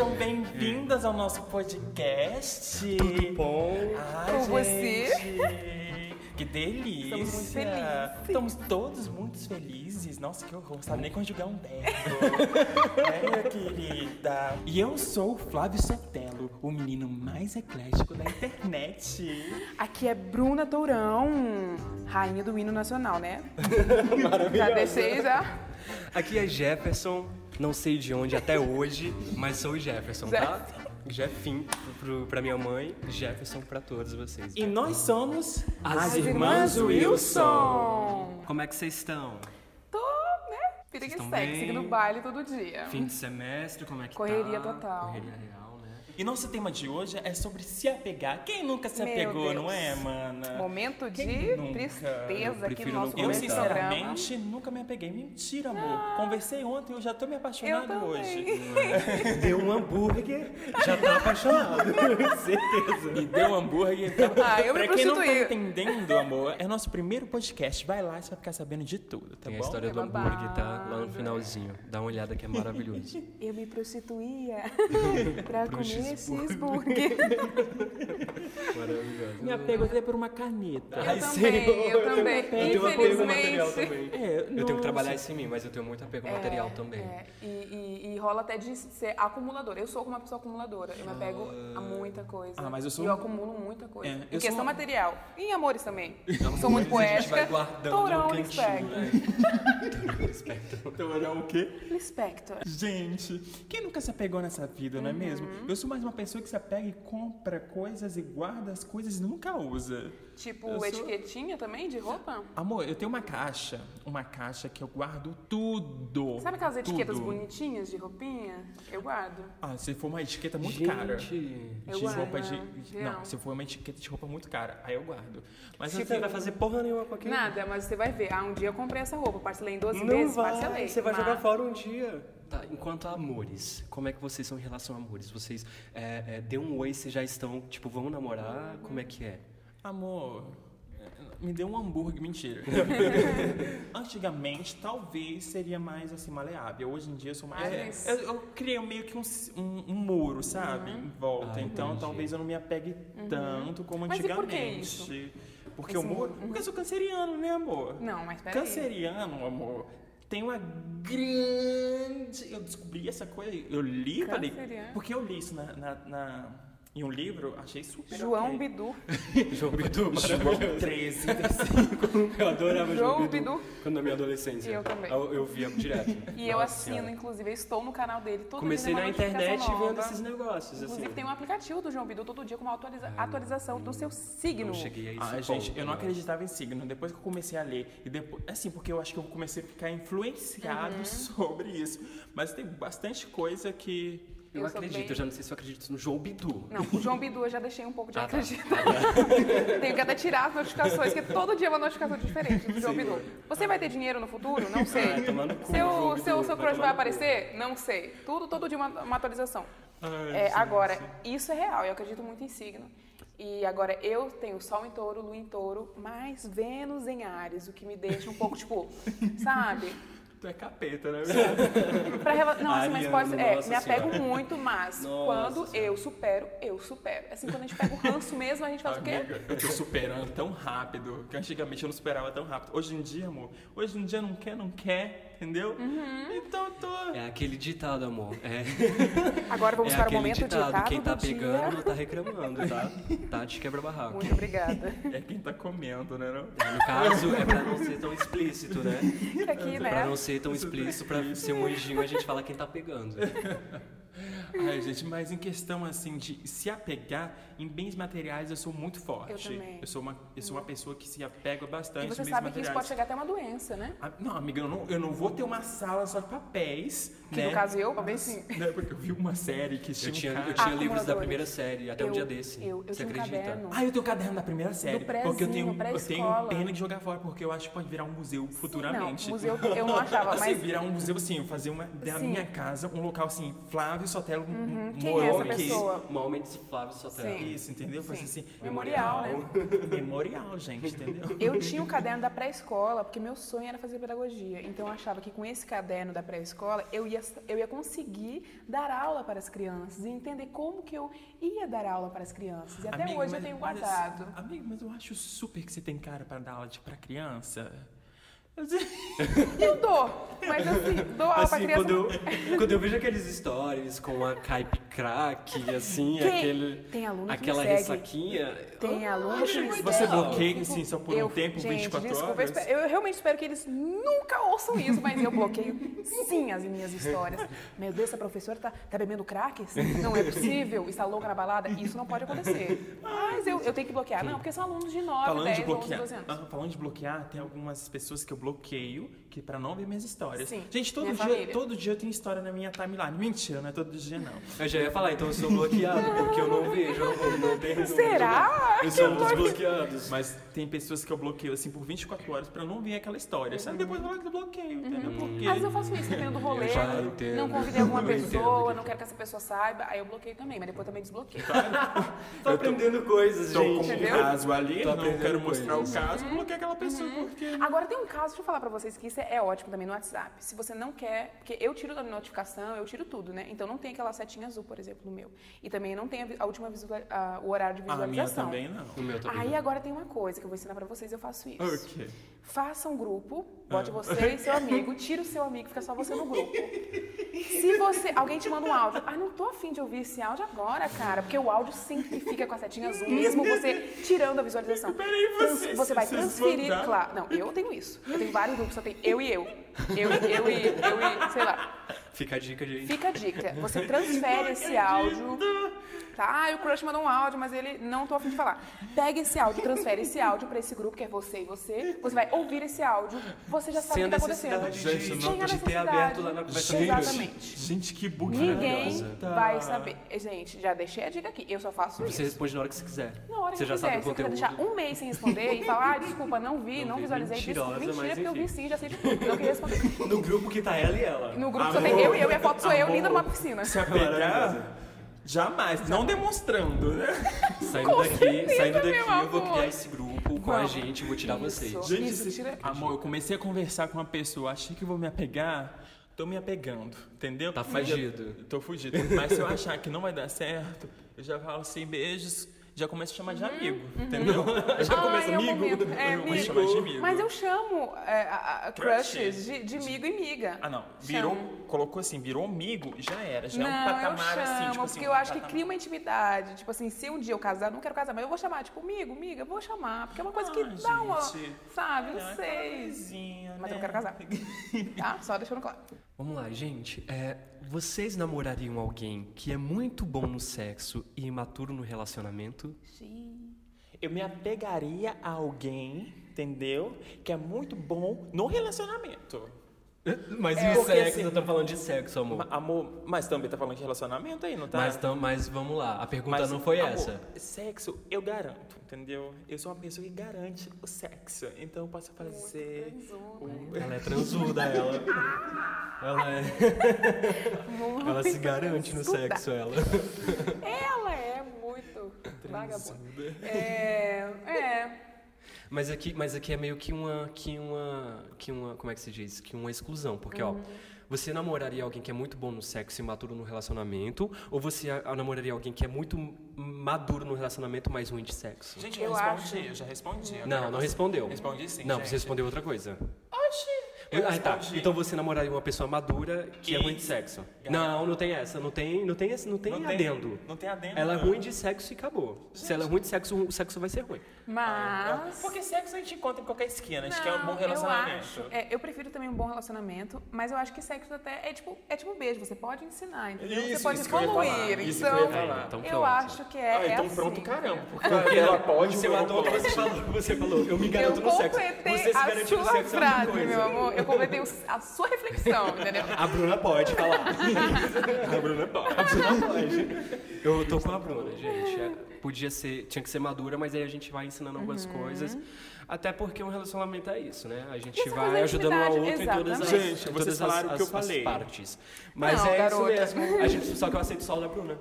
Sejam bem-vindas ao nosso podcast. Tudo bom? Ai, Com gente, Que delícia! Estamos muito felizes. Estamos todos muito felizes. Nossa, que horror, não sabe nem conjugar um verbo. é, minha querida. E eu sou o Flávio Sotelo, o menino mais eclético da internet. Aqui é Bruna Tourão, rainha do hino nacional, né? Maravilhoso. Já deixei já. Aqui é Jefferson, não sei de onde até hoje, mas sou o Jefferson, tá? Jeffim pro, pra minha mãe, Jefferson pra todos vocês. E nós somos as, As irmãs Wilson. Como é que vocês estão? Tô, né? Vida que segue, seguindo baile todo dia. Fim de semestre, como é que Correria tá? total. Correria real? E nosso tema de hoje é sobre se apegar. Quem nunca se Meu apegou, Deus. não é, mana? Momento de Quem nunca? tristeza aqui no nosso Eu, comentar. programa. sinceramente, nunca me apeguei. Mentira, amor. Conversei ontem, eu já tô me apaixonado hoje. Deu um hambúrguer, já tá apaixonado. Certeza. Me deu um hambúrguer. Então, Ah, eu me pra quem não tá entendendo, amor, é nosso primeiro podcast. Vai lá, você vai ficar sabendo de tudo, tá Tem a bom? história É do hambúrguer, tá? Lá no finalzinho. Dá uma olhada que é maravilhoso. Eu me prostituía pra comer Maravilhoso. Me apego até por uma caneta. Eu Ai, também, Senhor. eu também. Eu tenho apego ao material Infelizmente. também. É, Eu tenho que trabalhar isso em mim, mas eu tenho muito apego ao material também. É, e, e- e rola até de ser acumuladora. Eu sou uma pessoa acumuladora. Eu me apego a muita coisa. Ah, mas eu sou E eu um- acumulo muita coisa. É, eu em questão sou- material. E em amores também. sou amores, muito a gente poética. vai guardando Tourão no cantinho, Lispector. Espectro. Então era o quê? Lispector. Gente, quem nunca se apegou nessa vida, não é mesmo? Eu sou mais uma pessoa que se apega e compra coisas e guarda as coisas e nunca usa. Tipo, Eu sou- etiquetinha também de roupa? Amor, eu tenho uma caixa, uma caixa que eu guardo tudo. Sabe aquelas etiquetas tudo. bonitinhas de roupinha? Eu guardo. Ah, se for uma etiqueta muito Gente, cara. Eu de guardo, roupa de. né? Não, Real. se for uma etiqueta de roupa muito cara, aí eu guardo. Mas Você assim, não vai fazer porra nenhuma com aquilo. Nada, mas você vai ver. Ah, um dia eu comprei essa roupa, parcelei em 12 Não vezes, vai, parcelei. você vai mas- jogar fora um dia. Tá, enquanto a amores, como é que vocês são em relação a amores? Vocês é, é, deu um oi, vocês já estão, tipo, vão namorar? Como é que é? Amor, me deu um hambúrguer, mentira. Antigamente, talvez seria mais assim, maleável. Hoje em dia eu sou mais. Mais- eu, eu criei meio que um, um, um muro, sabe? Em volta. Ah, então entendi. talvez eu não me apegue tanto como Mas e por que antigamente. isso? Porque o muro. Porque eu sou canceriano, né, amor? Não, mas peraí. Canceriano, amor, tem uma grande. Eu descobri essa coisa, eu li, falei. Canceriano? Porque eu li isso na, na- na- em um livro, achei super. João ok. Bidu. João Bidu, João 13, versículo. Eu adorava João João Bidu, Bidu. quando na minha adolescência. Eu também. Eu, eu via direto. E eu Nossa assino, Senhora. inclusive, eu estou no canal dele todo Comecei dia. na tem uma internet vendo esses negócios, Inclusive, assim. tem um aplicativo do João Bidu todo dia com uma atualiza- atualização do seu signo. Não cheguei a esse Ah, ponto, gente, eu não acreditava em signo. Depois que eu comecei a ler, e depois, assim, porque eu acho que eu comecei a ficar influenciado Uhum. sobre isso. Mas tem bastante coisa que. Eu, Eu acredito, bem- eu já não sei se eu acredito no João Bidu. Não, o João Bidu eu já deixei um pouco de Ah, tá. acreditar. Tenho que até tirar as notificações, porque todo dia é uma notificação diferente do João Bidu. Você vai ter dinheiro no futuro? Não sei. Tomando cu, seu seu, seu vai crush vai no aparecer? Não sei. Tudo, todo dia uma, uma atualização. Ai, É, agora, isso é real, eu acredito muito em signo. E agora, eu tenho Sol em touro, Lua em touro, mais Vênus em Ares, o que me deixa um pouco, tipo, sabe? Tu é capeta, né? Pra rela... Não, assim, mas pode é, nossa me apego senhora. muito, mas Nossa quando senhora. eu supero, eu supero. Assim, quando a gente pega o ranço mesmo, a gente faz o quê? Amiga, eu tô superando tão rápido que antigamente eu não superava tão rápido. Hoje em dia, amor, hoje em dia não quer, não quer, entendeu? Uhum. Então eu tô. É aquele ditado, amor. É, Agora vamos é para o aquele momento ditado. ditado Quem tá do pegando dia. tá reclamando, tá? Tá de quebra-barraco. Muito obrigada. É quem tá comendo, né? Não? No caso, é pra não ser tão explícito, né? Aqui, Pra né? não ser tão explícito, pra ser um anjinho, a gente fala quem tá pegando. Ai, gente, mas em questão assim de se apegar em bens materiais, eu sou muito forte. Eu também. sou uma, eu sou uma pessoa que se apega bastante E você sabe que isso pode chegar até uma doença, né? Ah, Não, amiga, eu não, eu não vou ter uma sala só de papéis, Que né? no caso eu, talvez sim. Né, Porque eu vi uma série que tinha Eu um tinha, eu tinha Ah, livros da primeira série, até um Eu- dia desse. eu- eu Você tinha um acredita? caderno. Ah, eu tenho o caderno da primeira série. Do porque eu tenho, eu tenho pena de jogar fora, porque eu acho que pode virar um museu futuramente. Não, museu eu não achava, Assim, mas virar um museu assim, fazer uma, da Sim. minha casa, um local assim, Flávio Sotelo Sotelo Uhum. Quem morou é essa aqui. pessoa? Momentos Flávio Sotelo. Isso, entendeu? Foi Sim. assim, Memorial, né? Memorial, gente, entendeu? Eu tinha o caderno da pré-escola, porque meu sonho era fazer pedagogia. Então eu achava que com esse caderno da pré-escola eu ia, eu ia conseguir dar aula para as crianças e entender como que eu ia dar aula para as crianças. E até Amigo, hoje eu mas- tenho mas- guardado. amigo, mas eu acho super que você tem cara pra dar aula de, pra criança. Eu dou, mas assim, dou aula para Assim, criança. quando eu, quando eu vejo aqueles stories com a Caip Crack, assim, Tem- aquele, tem aluno aquela ressaquinha. Tem aluno que me Você bloqueia assim só por um Eu- tempo, gente, 24 desculpa, horas? Eu, espero- eu realmente espero que eles nunca ouçam isso, mas eu bloqueio sim as minhas histórias. Meu Deus, essa professora tá, tá bebendo crack? Não é possível, está louca na balada? Isso não pode acontecer. Mas eu, eu tenho que bloquear. Não, porque são alunos de 9, Falando 10, de 11, bloquear, 12 anos. ah, falando de bloquear, tem algumas pessoas que eu bloqueio que para não ver minhas histórias. Sim, Gente, todo dia, família. todo dia tem história na minha timeline. Mentira, não é todo dia não. Eu já ia falar, então eu sou bloqueado, porque eu não vejo, eu não, não tenho Será? Eu sou um dos bloqueados. Mas tem pessoas que eu bloqueio assim por 24 horas pra não ver aquela história. Sabe? Depois eu desbloqueio, entendeu? Por quê? Vezes eu faço isso, dependendo do rolê. Eu já entendo. Não convidei alguma pessoa, não quero que essa pessoa saiba, aí eu bloqueio também, mas depois também desbloqueio. Tô aprendendo coisas, Tô com gente. um Entendeu? caso ali, Tô não quero mostrar o caso, eu bloqueio aquela pessoa porque... Agora tem um caso, deixa eu falar pra vocês que isso é ótimo também no WhatsApp. Se você não quer, porque eu tiro da notificação, eu tiro tudo, né? Então não tem aquela setinha azul, por exemplo, no meu. E também não tem a, a última visual, a- o horário de A minha visualização. também não. O meu também. Aí agora tem uma coisa que eu vou ensinar pra vocês, eu faço isso. O quê? Faça um grupo, Ah. bote você e seu amigo, tira o seu amigo, fica só você no grupo. Se você, alguém te manda um áudio, ah, não tô afim de ouvir esse áudio agora, cara, porque o áudio sempre fica com a setinha azul, mesmo você tirando a visualização. Peraí, Trans- vocês- você vai transferir, claro. Não, eu tenho isso. Eu tenho vários grupos, só tem eu e eu. Eu, e- eu e, eu e, sei lá. Fica a dica, gente. Fica a dica. Você transfere esse áudio. Tá, ah, o crush mandou um áudio, mas ele não tô afim de falar. Pega esse áudio, transfere esse áudio pra esse grupo, que é você e você. Você vai ouvir esse áudio, você já sabe o que tá acontecendo. necessidade Gente, não- Sem a de ter necessidade. aberto lá na conversa deles. Exatamente. Gente, que bug Ninguém vai saber. Gente, já deixei a dica aqui. Eu só faço Você isso. responde na hora que você quiser. Na hora você que já quiser. sabe o Se você quiser conteúdo. deixar um mês sem responder e falar, ah, desculpa, não vi, Não não, vi. visualizei. Mentirosa, Mentira, mas porque eu vi sim, já sei de tudo. Não queria responder. No grupo que tá ela e ela. No grupo só tem eu e eu e a foto sou eu, linda numa piscina. Se apegar, jamais. Não demonstrando, né? Saindo Com daqui, certeza, saindo daqui, eu vou criar esse grupo com a gente, vou tirar Isso. vocês. Gente, Isso, tira- amor, eu comecei a conversar com uma pessoa, achei que vou me apegar, tô me apegando, entendeu? Tá eu- fugido. Tô fugido. Mas se eu achar que não vai dar certo, eu já falo assim, beijos, já começo a chamar de amigo, entendeu? Eu já Ai, começo é o amigo. É, eu vou amigo. chamar de amigo. Mas eu chamo é, a- a- crushes de, de amigo e miga. Ah, não. Virou, Chamo. colocou assim, virou amigo, já era. Já não, é um patamar eu chamo, assim, tipo porque assim. eu um acho que patamar. cria uma intimidade. Tipo assim, se um dia eu casar, não quero casar, mas eu vou chamar, tipo, amigo, amiga, eu vou chamar. Porque é uma coisa que Ah, dá uma. gente. Sabe, É, não aquela sei. coisinha, Mas eu não né? quero casar. Tá? Só deixando claro. Vamos lá, gente. É, vocês namorariam alguém que é muito bom no sexo e imaturo no relacionamento? Eu me apegaria a alguém, entendeu? Que é muito bom no relacionamento. Mas É, e o sexo? assim- Eu tô falando de sexo, amor. Amor, mas também tá falando de relacionamento aí, não tá? Mas, tam- mas vamos lá, a pergunta Mas, não foi amor, essa. Sexo, eu garanto, entendeu? Eu sou uma pessoa que garante o sexo. Então eu posso fazer. o- Ela é transuda, ela. Ela é. Ela se garante no sexo, ela. Ela é muito vagabunda. É. É. Mas aqui, mas aqui é meio que uma, que uma, que uma, como é que se diz? Que uma exclusão, porque ó, você namoraria alguém que é muito bom no sexo e maduro no relacionamento, ou você a- a namoraria alguém que é muito maduro no relacionamento, mas ruim de sexo? Gente, eu, Eu respondi, acho- eu já respondi. Não, Agora não você- respondeu. Respondi sim. Não, gente. você respondeu outra coisa. Oxi! Eu Ah, tá. Então você namoraria uma pessoa madura que é ruim de sexo. Não, não tem essa. Não tem, não tem, esse- não tem Não tem- adendo. não tem adendo, Ela é não. ruim de sexo e acabou. Se ela é ruim de sexo, o sexo vai ser ruim. Mas. Porque sexo a gente encontra em qualquer esquina, a gente quer um bom Não, relacionamento. Eu, acho, é, eu prefiro também um bom relacionamento, mas eu acho que sexo até é tipo, é tipo beijo, você pode ensinar, entendeu? Isso, você pode isso que eu ia falar, evoluir. isso que então, eu ia falar. Então eu acho que é. ah, então é assim. pronto, caramba. Porque ela pode, O seu eu posso. você falou, você falou, eu me garanto eu no sexo. Você se garante no sexo é frase, meu amor. Eu completei o- a sua reflexão, entendeu? A Bruna pode falar. a Bruna pode. A Bruna pode. Eu tô com a Bruna, gente. É, Podia ser, tinha que ser madura, mas aí a gente vai ensinando algumas coisas. Até porque um relacionamento é isso, né? A gente Isso é vai ajudando um ao outro em todas as, exatamente. Gente, em vocês todas falaram as, as- as partes. Mas Não, é garota. isso mesmo. A gente, só que eu aceito só o da Bruna.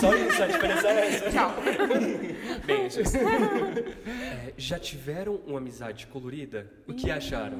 Só isso, a diferença é essa. Tchau. Beijos. É, já tiveram uma amizade colorida? O que acharam?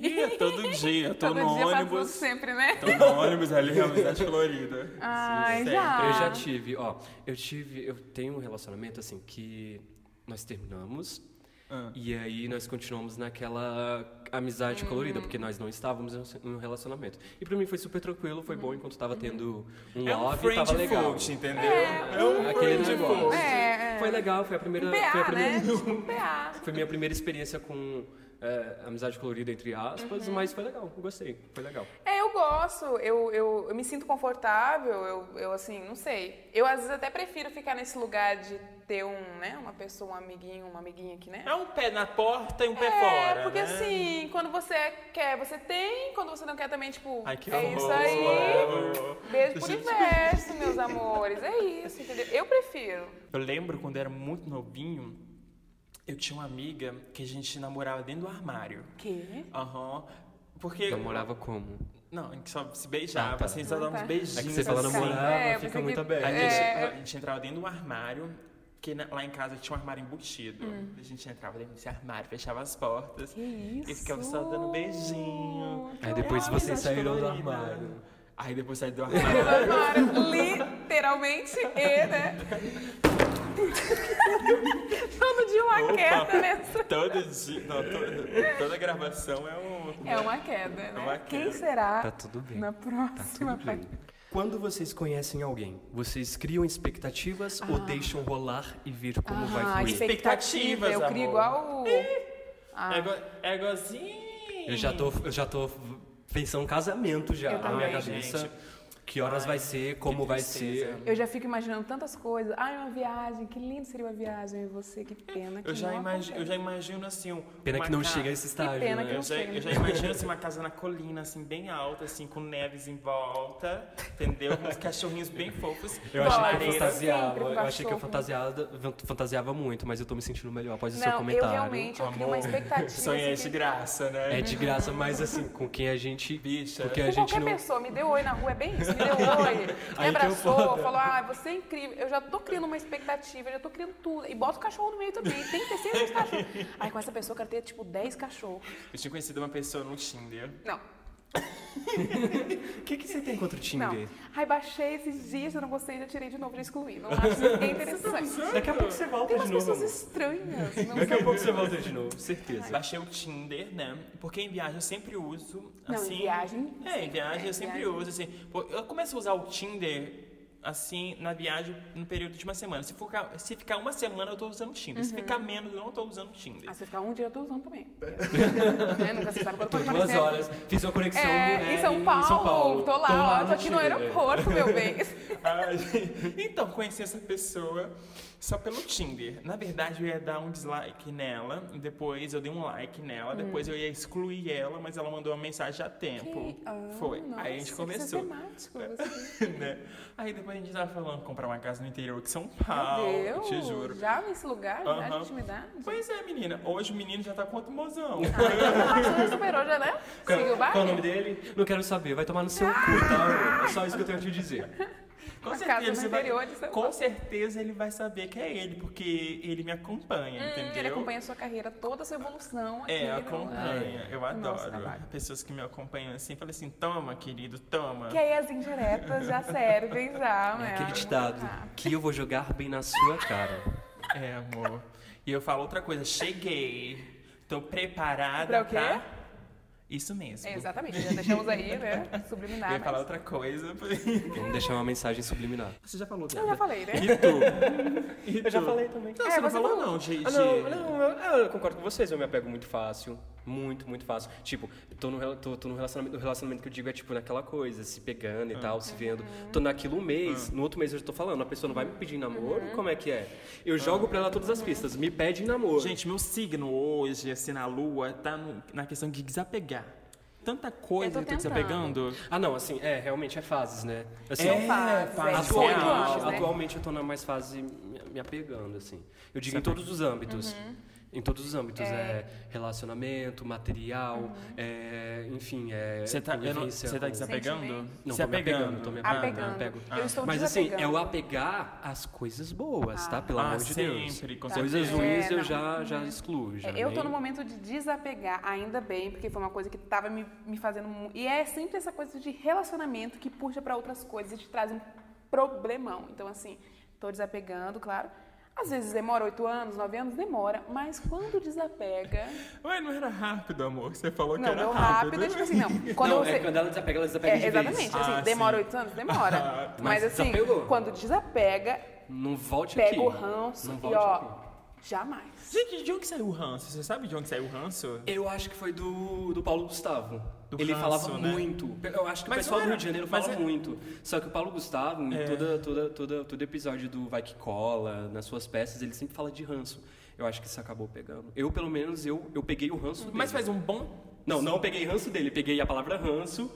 Ih, é todo dia, eu tô Todo no dia ônibus. sempre, né? Tô no ônibus ali, amizade colorida. Ai, sempre. já. Eu já tive, ó, eu tive, eu tenho um relacionamento assim que nós terminamos Ah. e aí nós continuamos naquela amizade colorida, porque nós não estávamos em um relacionamento. E pra mim foi super tranquilo, foi bom enquanto tava tendo um É um love, friend tava legal. foot, entendeu? É, um Aquele friend negócio. É, é. Foi legal, foi a primeira, Um foi a PA, primeira, né? Um PA. foi minha primeira experiência com é, amizade colorida entre aspas, Uhum. mas foi legal, eu gostei, foi legal. É, eu gosto, eu, eu, eu me sinto confortável, eu, eu assim, não sei. Eu às vezes até prefiro ficar nesse lugar de ter um, né, uma pessoa, um amiguinho, uma amiguinha aqui, né? É um pé na porta e um pé É, fora. porque né? assim, quando você quer, você tem, quando você não quer também, tipo, Ai, que é horror. isso aí. Beijo pro universo, meus amores. É isso, entendeu? Eu prefiro. Eu lembro quando eu era muito novinho, eu tinha uma amiga que a gente namorava dentro do armário. Que? Aham. Porque. Namorava como? Não, a gente só se beijava, Ah, tá. assim, só dava uns tá. beijinhos. É que você fala assim. namorava, É, fica pensei muito que- aberto. A gente, É. a gente entrava dentro do armário, que na- lá em casa tinha um armário embutido. A gente entrava dentro desse armário, fechava as portas Que isso? e ficava só dando beijinho. Aí depois vocês saíram do armário. Aí depois saí do armário, literalmente e, né? Todo dia uma Opa. queda nessa. Todo dia, não, to- toda gravação é um. É uma queda, né? uma Quem queda. será Tá tudo bem. na próxima Tudo bem. Quando vocês conhecem alguém, vocês criam expectativas ou deixam rolar e ver como vai Ah, fluir? expectativa. Eu Expectativas, crio amor. igual o... Ah, É, igual- é igualzinho. Eu já tô, eu já tô pensando em casamento já Eu na minha cabeça. gente. Que horas Ai, vai ser, como que vai ser. eu já fico imaginando tantas coisas. Ai, uma viagem, que lindo seria uma viagem. E você, que pena que Eu já, imagino, eu já imagino assim. um- Pena que não ca- chega a esse estágio, pena né? que Eu já, eu já imagino assim, uma casa na colina, assim, bem alta, assim, com neves em volta, entendeu? Com uns cachorrinhos bem fofos. Eu achei que eu lareira. fantasiava, com eu achei que eu fantasiava, fantasiava muito, mas eu tô me sentindo melhor após o seu Não, comentário. eu realmente, eu crio uma Amor, expectativa. Sonho é assim, de que- graça, né? É de graça, mas assim, com quem a gente. Bicha. Porque a Com gente qualquer não. pessoa, me deu oi na rua, é bem isso, deu oi, me abraçou, falou, ah, você é incrível. Eu já tô criando uma expectativa, eu já tô criando tudo. E bota o cachorro no meio também, tem que ter sempre os cachorros. Aí com essa pessoa eu quero ter, tipo, 10 cachorros. Eu tinha conhecido uma pessoa no Tinder. Não, O que, que você tem contra o não. Tinder? Ai, baixei esses dias, eu não gostei, já tirei de novo, já excluí. Não acho ninguém interessante. Daqui a pouco você volta Tem de umas novo. pessoas estranhas. Não Daqui a sei. pouco você volta de novo, certeza. Baixei o Tinder, né? Porque em viagem eu sempre uso, Não, em assim... viagem, É, em viagem é, eu sempre viagem. uso, assim... pô, Eu começo a usar o Tinder, assim, na viagem, no período de uma semana. Se, for, se ficar uma semana, eu tô usando o Tinder. Se ficar menos, eu não tô usando o Tinder. Ah, se ficar um dia, eu tô usando também. é, nunca se sabe quando Tô pode duas horas, fiz uma conexão É, né, em São Paulo. Tô lá, ó, tô aqui no Tinder. aeroporto, meu bem. Ai, então, conheci essa pessoa só pelo Tinder. Na verdade, eu ia dar um dislike nela, depois eu dei um like nela, depois eu ia excluir ela, mas ela mandou uma mensagem a tempo. Ah, Foi. nossa, Aí a gente que conversou. sistemático você. né? Aí depois a gente tava falando comprar uma casa no interior de São Paulo, Meu Deus, te juro. já nesse lugar, já de Aham. intimidade? Pois é, menina. Hoje o menino já tá com outro mozão. Ah, já superou, já, né? Qual, qual é o nome dele? Não quero saber, vai tomar no seu cu, tá? É só isso que eu tenho a te dizer. Com certeza, casa no você vai- interior de São com certeza ele vai saber que é ele, porque ele me acompanha, Hum, entendeu? ele acompanha a sua carreira, toda a sua evolução aqui. É, acompanha. Eu no nosso adoro. Pessoas que me acompanham assim, falam assim, toma, querido, toma. Que aí as indiretas já servem, já, É né? aquele ditado que eu vou jogar bem na sua cara. É, amor. E eu falo outra coisa, cheguei. Tô preparada Pra o quê? pra... Isso mesmo. É, exatamente, já deixamos aí, né? Eu Subliminar. ia mas- falar outra coisa. Vamos deixar uma mensagem subliminar. Você já falou Eu já falei, né? E tu? E Eu já tu? falei também. Não, É, você não você falou falou. não, de... Ah, não, não, eu, eu concordo com vocês, eu me apego muito fácil. Muito, muito fácil. Tipo, tô no, tô, tô no relacionamento, o relacionamento que eu digo é tipo naquela coisa, se pegando e tal, se vendo. Tô naquilo um mês, no outro mês eu já tô falando, a pessoa não vai me pedir namoro, como é que é? Eu jogo pra ela todas as pistas, me pede namoro. Gente, meu signo hoje, assim, na lua, tá no- na questão de desapegar. tanta coisa que eu tô desapegando. Ah, não, assim, é, realmente é fases, né? Assim, É, fases, fases, é, Atualmente, né? atualmente eu tô na mais fase me, me apegando, assim. Eu digo em todos os âmbitos. Em todos os âmbitos. É, relacionamento, material, é, enfim, é. Você tá, eu não- tá com- desapegando? Não, Se tô me apegando, apegando. tô me Ah, Apegando. apego. Eu estou Mas assim, é o apegar às coisas boas, tá? Pelo Ah, amor de Deus. sempre, com Coisas certeza. ruins É, eu não. já, já excluo. Já É, eu tô nem- no momento de desapegar, ainda bem, porque foi uma coisa que tava me, me fazendo. E é sempre essa coisa de relacionamento que puxa pra outras coisas e te traz um problemão. Então, assim, tô desapegando, claro. Às vezes demora oito anos, nove anos, demora, mas quando desapega. Ué, não era rápido, amor. Você falou que Não, era rápido. rápido é tipo assim, não. Quando não, você. é quando ela desapega, ela desapega É, de exatamente, vez. assim, Ah, demora sim. oito anos? Demora. Mas mas assim, desapegou. quando desapega, Não volte pega aqui. o ranço Não e ó, aqui. Jamais. Gente, de onde saiu o ranço? Você sabe de onde saiu o ranço? Eu acho que foi do, do Paulo Gustavo. Do ele ranço, falava né? muito. Eu acho que Mas o pessoal do Rio de Janeiro mas fala é- muito. Só que o Paulo Gustavo, em É. toda, toda, toda, todo episódio do Vai Que Cola, nas suas peças, ele sempre fala de ranço. Eu acho que isso acabou pegando. Eu, pelo menos, eu, eu peguei o ranço dele. Mas faz um bom. Não, não peguei ranço dele. Peguei a palavra ranço,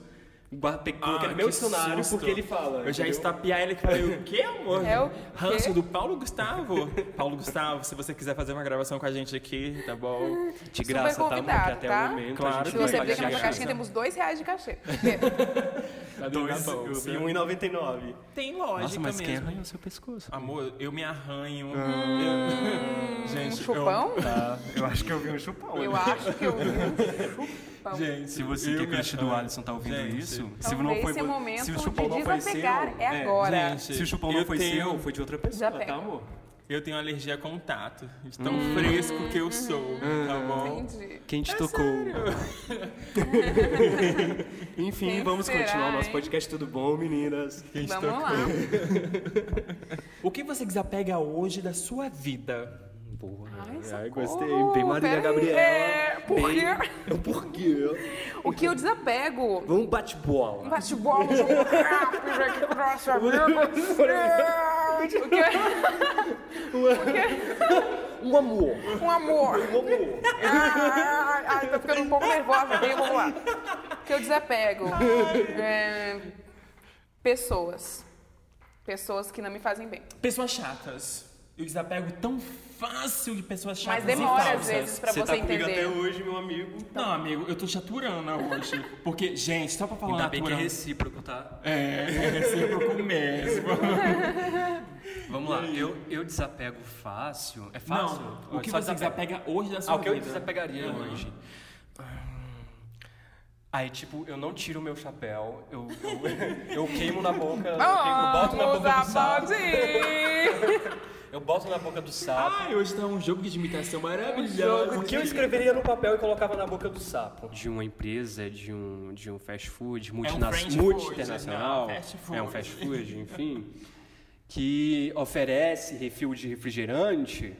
coloquei no meu que dicionário, susto. porque ele fala. Eu já estapear ele que falei, o quê, amor? É o Ranço quê? do Paulo Gustavo. Paulo Gustavo, se você quiser fazer uma gravação com a gente aqui, tá bom? De Super graça, tá? convidado, Porque até tá? o momento Claro a que Se gente você aqui na caixinha, temos dois reais de cachê. Na Dois, eu bolsa? vi 1,99. Tem lógica Nossa, mas quem mesmo. arranha o seu pescoço? Amor, eu me arranho. Um Gente, chupão? Tá, eu acho que eu vi um chupão. Eu acho que eu vi um chupão. Eu, gente, Se você eu que é me crush do. Alisson tá ouvindo Gente, isso, se Talvez não foi esse é momento se o de chupão não foi seu, desapegar, é agora. gente, Se o chupão eu não foi tenho- seu, foi de outra pessoa, Já pega. tá, amor? Eu tenho alergia a contato. De tão fresco que eu sou, tá bom? Entendi. Quem te tocou? Enfim, Quem vamos será, continuar o nosso hein? podcast. Tudo bom, meninas? Quem te Vamos tocou? lá. O que você desapega hoje da sua vida? Boa. Ai, socorro, gostei. Bem Marília. Gabriela. É, por Bem- quê? Por quê? O que eu desapego? Vamos bate-bola. Bate bola, um jogo rápido aqui pro nosso amigo. É, O que Um amor. Um amor. Um amor. Ai, ai, tô ficando um pouco nervosa. Bem, vamos lá. O que eu desapego? É, pessoas. Pessoas que não me fazem bem. Pessoas chatas. Eu desapego tão fácil de pessoas chatas Mas demora e às vezes pra Você você tá comigo entender. até hoje, meu amigo. Não, amigo, eu tô chaturando hoje. Porque, gente, só pra falar Ainda bem que é recíproco, tá? É, é recíproco mesmo. Vamos lá. Eu, eu desapego fácil. É fácil? Não, o que Só você desapego. desapega hoje da sua Ah, o que eu vida? desapegaria Uhum. hoje? Hum, Aí, tipo, eu não tiro o meu chapéu, eu, eu, eu queimo na boca, eu, queimo- boto na boca do sapo. Eu boto na boca do sapo. Ai, hoje tá um jogo de imitação maravilhoso. O que eu escreveria no papel e colocava na boca do sapo? De uma empresa, de um, de um fast food, multina- French multi-internacional. food, não, fast food. É um fast food, enfim. Que oferece refil de refrigerante.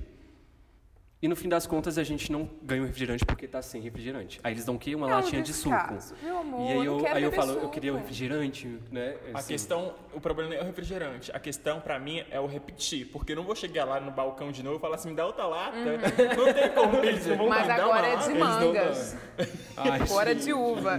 E no fim das contas a gente não ganha o refrigerante porque tá sem refrigerante. Aí eles dão o quê? Uma Não, latinha de suco. descaso. Meu amor, e aí não eu, quero aí eu falo, eu suco. queria o refrigerante, né? A assim. questão, o problema não é o refrigerante. A questão, pra mim, é o repetir. Porque eu não vou chegar lá no balcão de novo e falar assim, me dá outra lata. Não tem como, eles não vão Mas me dar agora uma é de mangas. Ai, Agora sim. de uva.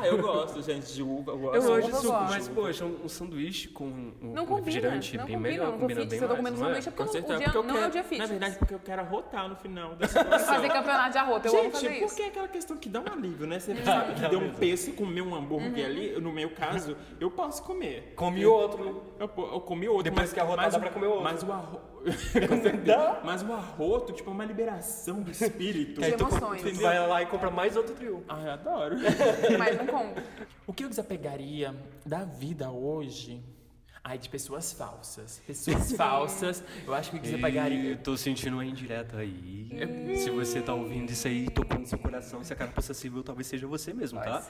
Ah, eu gosto, gente, de uva. Eu gosto. Eu gosto de eu suco, gosto. mas, poxa, um, um sanduíche com um, Não um combina, refrigerante não bem combina, melhor, combina fit, bem se eu tô mais, comendo não é? sanduíche é Com porque certeza, eu não é o dia fitness. Na verdade, porque eu quero arrotar no final da Fazer situação. campeonato de arroto, eu amo Gente, fazer isso. porque é aquela questão que dá um alívio, né? Você sabe que deu um peso e comer um hambúrguer Uhum. ali, no meu caso, eu posso comer. Come outro. Eu, po- eu comi outro. Depois mas, que arrotar, mas dá o- pra comer outro. Mas o arroto. Certeza. Mas o arroto, tipo, é uma liberação do espírito. De emoções. Tu vai lá e compra mais outro trio. Ai, eu adoro. Mas não como. O que eu desapegaria da vida hoje? Ai, de pessoas falsas. Pessoas falsas, eu acho que eu desapegaria. Eu tô sentindo uma indireta aí. Se você tá ouvindo isso aí, tocando seu coração, se a cara possível, talvez seja você mesmo, tá?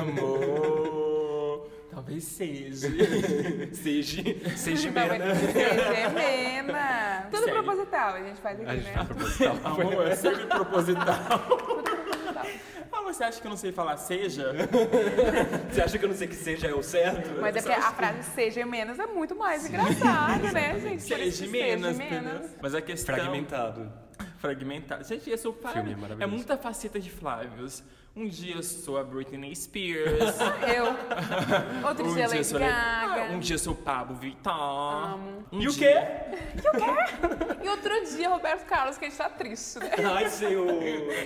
Amor, talvez seja. Seja, seja merda. seja mena. Tudo Sério. proposital, a gente faz A aqui, gente né? tá proposital. Amor, é sempre proposital. Você acha que eu não sei falar seja? Você acha que eu não sei que seja é o certo? Mas é porque a frase seja menos é muito mais engraçada, né, gente? Seja menos, seja entendeu? Mas a questão... Fragmentado. Fragmentado. Gente, eu sou Filme é Flávio. É maravilhoso. muita faceta de Flávios. Um dia eu sou a Britney Spears. Eu. Outro um dia, Lady sou Gaga. Ah, um dia eu sou o Pablo Vittar. Amo. Um E o dia- quê? E outro dia, Roberto Carlos, que a gente tá triste, né? Ai, senhor.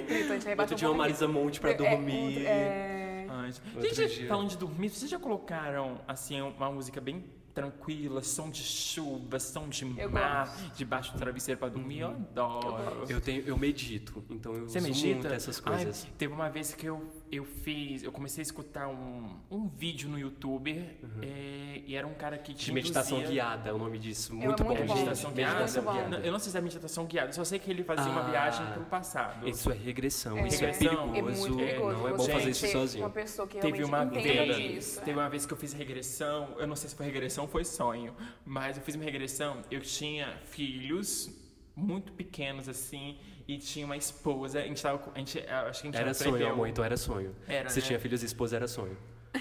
Gente bater Outro um dia uma Marisa Monte pra É, dormir. É, Ai, Outro gente, dia. falando de dormir, vocês já colocaram assim uma música bem tranquila, som de chuva, som de Eu mar, debaixo do travesseiro pra dormir? Eu adoro. Eu, tenho, eu medito, então eu Você uso medita? muito essas Ai, coisas. teve uma vez que eu, eu fiz, eu comecei a escutar um, um vídeo no YouTube é, e era um cara que Uhum. De meditação induzia- guiada, é o nome disso. é Muito bom, muito bom. gente. Meditação Meditação guiada? Eu não sei se é meditação guiada, só sei que ele fazia uma Ah, viagem pro passado. Isso é regressão, É. isso é Regressão. perigoso. é muito perigoso. Não é bom fazer isso sozinho. Uma pessoa que Teve uma vez, disso. teve uma vez que eu fiz regressão, eu não sei se foi regressão ou foi sonho, mas eu fiz uma regressão, eu tinha filhos muito pequenos assim e tinha uma esposa, a gente tava, com- a gente, acho que a gente Era sonho, preveu- amor, então era sonho. Era, Você né? tinha filhos e esposa, era sonho.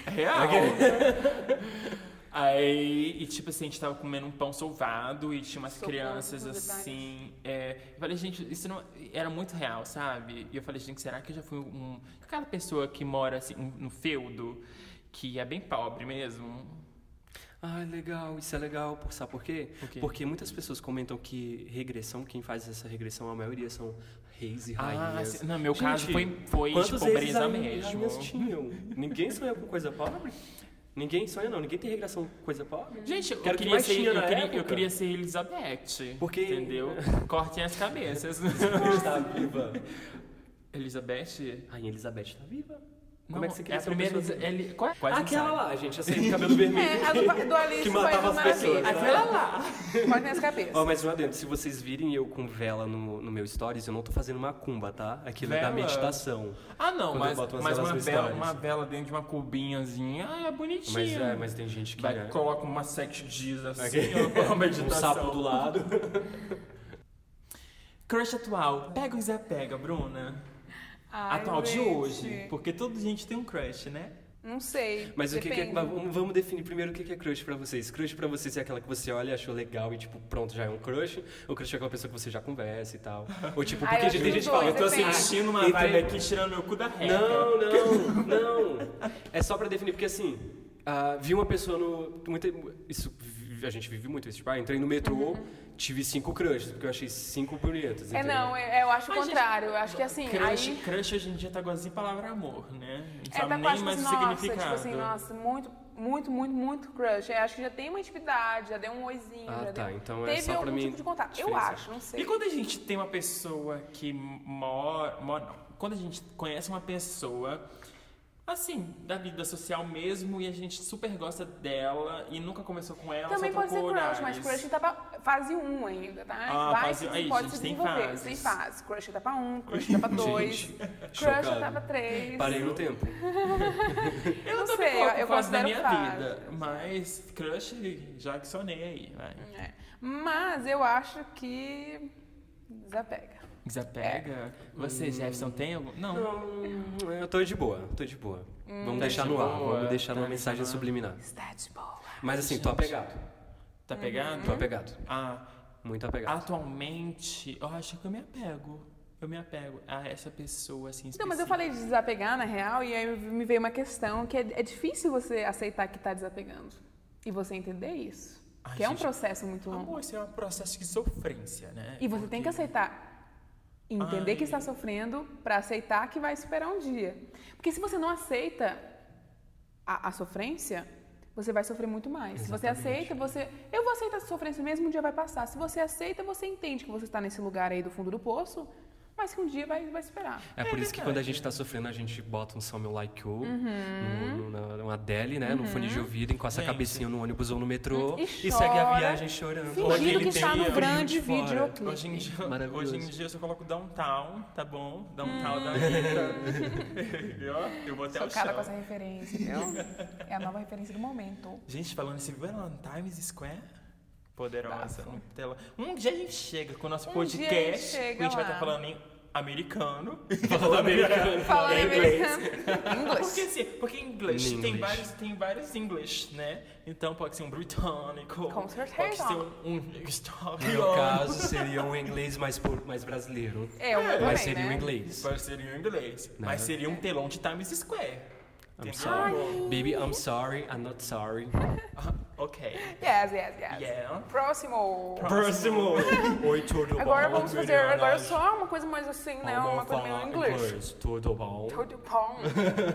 Real. Aí, e tipo assim, a gente tava comendo um pão solvado e tinha umas Socorro, crianças assim. é, eu falei, gente, isso não era muito real, sabe? E eu falei, gente, será que eu já fui um. Aquela pessoa que mora assim um- no feudo, que é bem pobre mesmo. Ah, legal, isso é legal. por- Sabe por quê? Quê? Porque muitas pessoas comentam que regressão, quem faz essa regressão, a maioria são reis e Ah, rainhas. sim. Não, meu Gente, caso foi, foi de pobreza mesmo. tinham? Ninguém sonha com coisa pobre? Ninguém sonha, não. Ninguém tem regressão com coisa pobre. Gente, eu Quero queria, ser, eu, queria, eu queria ser Elizabeth. Porque- Entendeu? Cortem as cabeças. está viva. Elizabeth? Rainha Elizabeth está viva. Não, Como é que você é queria a ser uma primeira. pessoa? Eli- qual é? Quase não Aquela lá, gente, de cabelo vermelho. É, a do, do Alice Que matava as pessoas, né? Aquela lá. Cortem as cabeças. Ó, mas um adendo, se vocês virem eu com vela no, no meu stories, eu não tô fazendo macumba, tá? Aquilo é da Vela? meditação. Ah, não, Quando mas, mas uma, vela, uma vela dentro de uma cubinhazinha, ah, é bonitinho. Mas, é, mas tem gente que Vai, né, coloca uma sete dias assim, ó, pra um meditação. sapo do lado. Crush atual, pega ou desapega, Bruna? Ai, atual de gente. hoje, porque toda gente tem um crush, né? Não sei. Mas o que, que é. depende. Vamos definir primeiro o que que é crush pra vocês. Crush pra vocês é aquela que você olha e achou legal e, tipo, pronto, já é um crush. Ou crush é aquela pessoa que você já conversa e tal. Ou, tipo, porque eu tem gente que fala. Eu tô depende. sentindo uma Entre- vibe aqui tirando meu cu da reta. Não, não, não. É só pra definir, porque assim, ah, vi uma pessoa no. Muita, isso, vi- a gente vive muito isso. Tipo, ah, entrei no metrô, tive cinco crushes, porque eu achei cinco bonitas. É, não, é- eu acho o Mas, gente, contrário. Eu acho que assim, Crush, aí... crush hoje em dia tá igualzinho a palavra amor, né? Não É, sabe tá nem quase tipo mais assim, o nossa, significado. tipo assim, nossa, muito, muito, muito, muito crush. Eu acho que já tem uma intimidade, já deu um oizinho, Ah, já tá, deu... então é Teve só pra algum mim tipo de contato. Eu acho, não sei. E quando a gente tem uma pessoa que mora, mora não, quando a gente conhece uma pessoa assim, da vida social mesmo e a gente super gosta dela e nunca começou com ela, Também só pode ser crush, mas crush etapa fase 1 ainda, tá? Ah, Vai fase- aí, pode gente, se tem desenvolver. fases. Tem fase. Crush etapa 1, crush etapa 2, Gente, crush chocado. etapa 3. Parei no tempo. Eu não sei, eu fase da minha fase. vida, mas crush já sonei aí, vai. É. Mas eu acho que desapega. Desapega. Você, Jefferson, tem algum? Não. Não, eu tô de boa, tô de boa. vamos Tá deixar de no ar, boa, vamos deixar tá numa de mensagem subliminar. Está de boa. Mas assim, tô apegado. Tá pegado? Tô apegado. Ah, Muito apegado. atualmente, eu acho que eu me apego. Eu me apego a essa pessoa, assim, Não, mas específica. eu falei de desapegar, na real, e aí me veio uma questão que é, é difícil você aceitar que tá desapegando. E você entender isso. Ai, que é um gente, processo muito longo. Amor, isso é um processo de sofrência, né? E você tem que Porque- aceitar. Entender Ai. que está sofrendo para aceitar que vai superar um dia. Porque se você não aceita a, a sofrência, você vai sofrer muito mais. Se você aceita, você. Eu vou aceitar essa sofrência mesmo, um dia vai passar. Se você aceita, você entende que você está nesse lugar aí do fundo do poço, mas que um dia vai, vai superar. É por isso que quando a gente tá sofrendo, a gente bota um Some Like You, Uhum. no, no, na- uma Adele, né? No fone de ouvido, encosta a Gente. cabecinha no ônibus ou no metrô E e, segue a viagem chorando. fingindo que está no a- grande videoclipe. Hoje em, dia, Maravilhoso. hoje em dia eu só coloco downtown, tá bom? Downtown Hum. da vida. Eu vou até o Chocada chão. com essa referência, viu? É a nova referência do momento. Gente, falando assim, viu ela no Times Square? Poderosa. No tela. Um dia a gente chega com o nosso Um dia a gente podcast. chega a gente vai estar falando em americano. Falando americano. Falando É em inglês. americano. Porque, Inglês. assim, porque em inglês tem English. vários, tem vários English, né? Então pode ser um britânico. Com certeza. Pode ser um, um No meu caso, seria um inglês mais, mais brasileiro. É, o meu também, Mas seria né? um inglês. Pode ser em inglês. Né? Mas seria um telão de Times Square. I'm Entendeu? sorry. Baby, I'm sorry, I'm not sorry. Ah, ok. Yes, yes, yes. Yeah. Próximo. Próximo! Oi, tudo Agora bom? vamos fazer agora só uma coisa mais assim, né? Vamos Uma coisa meio falar inglês. Tudo bom? Tudo bom.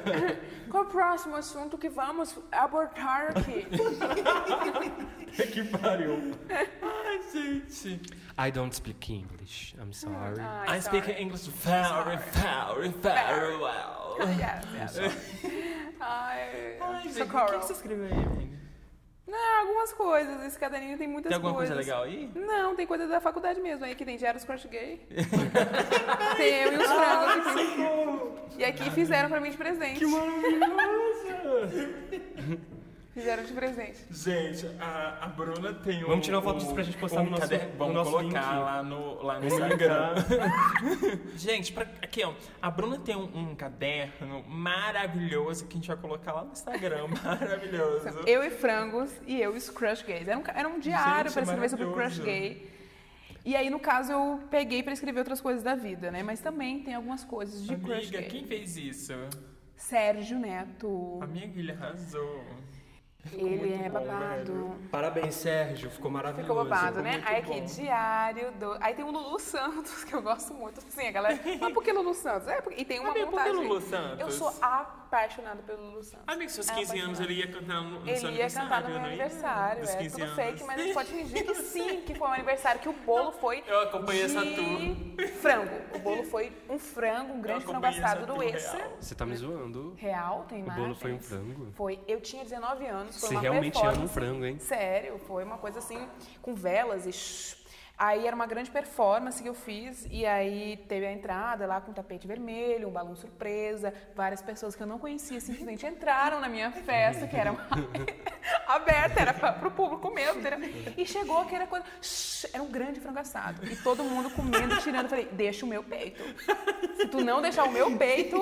Qual o próximo assunto que vamos abordar aqui? que pariu. Ai, gente. I don't speak English. I'm sorry. Ai, I speak sorry. English very, very, very well. Yes, yes. Ai, Ai, gente, o que você escreveu aí, amiga? Não, algumas coisas. Esse caderninho tem muitas Tem alguma coisas. coisa legal aí? Não, tem coisa da faculdade mesmo. Aí que tem Diário dos Crush Gay. tem eu e os frangos aqui. E aqui fizeram pra mim de presente. Que maravilhosa! Fizeram de presente. Gente, a, a Bruna tem um. Vamos tirar uma foto disso pra gente postar um no nosso- caderno- no Vamos nosso colocar link. lá no, lá no Instagram. gente, pra, aqui ó. A Bruna tem um, um caderno maravilhoso que a gente vai colocar lá no Instagram. Maravilhoso. Eu e frangos e eu e os crush gays. Era um, era um diário Gente, pra escrever sobre o crush gay. E aí, no caso, eu peguei pra escrever outras coisas da vida, né? Mas também tem algumas coisas de crush Amiga, quem fez isso? Sérgio Neto. Amiga, ele arrasou. Ele é bom, babado. velho. Parabéns, Sérgio. Ficou maravilhoso. Ficou babado, né? Aí aqui, bom. diário do. Aí tem o Lulu Santos, que eu gosto muito. Assim, a galera. Mas por que Lulu Santos? É, porque... e tem uma Amiga, por que montagem. Lulu Santos? Eu sou apaixonada pelo Lulu Santos. Amigo, seus É 15 anos apaixonada. ele ia cantar no, no Ele seu ia aniversário, cantar no meu ia? aniversário, Dos é 15 tudo anos. fake, mas a gente pode fingir que sim, que foi um aniversário, que o bolo foi Eu acompanhei de essa tour. frango. O bolo foi um frango, um grande frango essa assado do real. Você tá me zoando. Real, tem O imagens. bolo foi um frango? Foi. Eu tinha 19 anos, foi Você uma realmente ama um frango, hein? Sério, foi uma coisa assim, com velas e... Aí era uma grande performance que eu fiz, e aí teve a entrada lá com tapete vermelho, um balão surpresa, várias pessoas que eu não conhecia simplesmente entraram na minha festa, que era uma- aberta, era pra, pro público mesmo, entendeu? E chegou aquela coisa, shh, era um grande frango assado, e todo mundo comendo, tirando, eu falei, deixa o meu peito. Se tu não deixar o meu peito,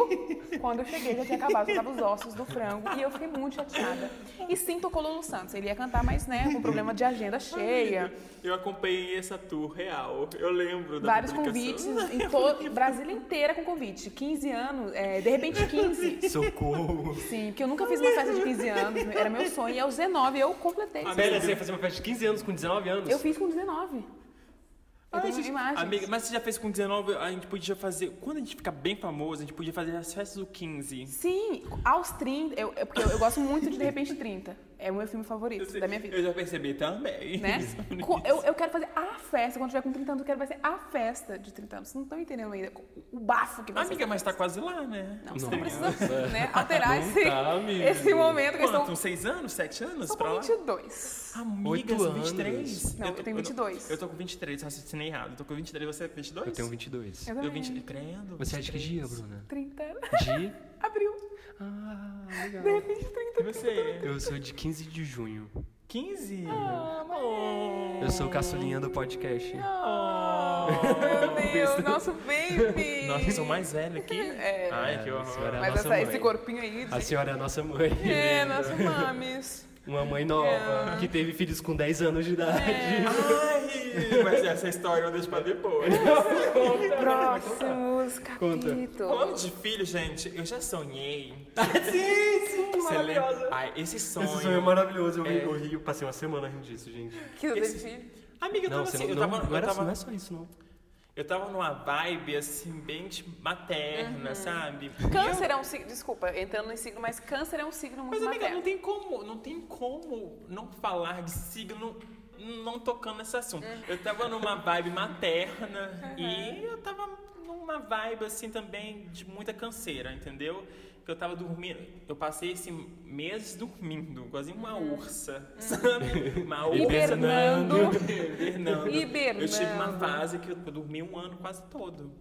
quando eu cheguei já tinha acabado, tava os ossos do frango. E eu fiquei muito chateada. E sim tocou Lulu Santos. Ele ia cantar, mas né, com problema de agenda cheia. Eu acompanhei essa tour real. Eu lembro da Vários convites, em todo Brasília inteira com convite. 15 anos, é, de repente 15. Socorro. Sim, porque eu nunca fiz uma festa de 15 anos, era meu sonho. E aos 19 eu completei. Pera, você ia fazer uma festa de 15 anos com 19 anos? Eu fiz com 19. Eu Ai, gente. Amiga, mas você já fez com 19, a gente podia fazer. Quando a gente ficar bem famoso, a gente podia fazer as festas do 15. Sim, aos 30, eu, eu- porque eu, eu gosto muito de De Repente 30. É o meu filme favorito da minha vida. Eu já percebi também. né? Co- Eu, eu quero fazer a festa, quando tiver com 30 anos, eu quero fazer a festa de 30 anos. Vocês não estão entendendo ainda o bafo que vai ser. Amiga, mas tá festa. quase lá, né? Não, você Não. precisa né, alterar Não esse, tá, esse momento que eu Quanto? Uns 6 anos? 7 anos? Estou pra com lá? 22. Amiga, Oito eu sou anos. 23. Não, eu tenho 22. Eu tô com 23, raciocinei errado. Eu tô com 23, você é 22? Eu tenho 22. Eu Eu também. 20, credo. Você é de que 23. dia, Bruna? 30. De? Ah, legal. De repente 30. E você? Eu sou de 15 de junho. 15? Ah, Oh. Eu sou caçulinha do podcast. Oh, meu Deus, nosso baby. Nossa, eu sou mais velho aqui? É. Ai, que É, horror. senhora. Mas nossa essa- mãe. esse corpinho aí... A senhora é a nossa mãe. É, nosso mames. Uma mãe nova, que teve filhos com 10 anos de idade. Ai, mas essa história eu deixo pra depois. Próximos Conta. capítulos. Falando de filho, gente, eu já sonhei. sim, sim, lembra? Ai, esse sonho. Esse sonho é maravilhoso. Eu, ri- É. eu ri, eu passei uma semana rindo disso, gente. Que eu Esse-. Amiga, eu Não, tava você assim, não, eu não, tava, não, eu era, tava, não é só isso, não. eu tava numa vibe assim, bem tipo, materna, sabe? Câncer é um signo, desculpa, entrando em signo, mas câncer é um signo muito Mas amiga, materno. não tem como, não tem como não falar de signo não tocando nesse assunto. Eu tava numa vibe materna e eu tava numa vibe assim também de muita canseira, entendeu? Que eu tava dormindo, eu passei esse mês dormindo, quase uma ursa, sabe? Uma ursa. Hibernando. Hibernando. Hibernando. Eu tive uma fase que eu dormi um ano quase todo.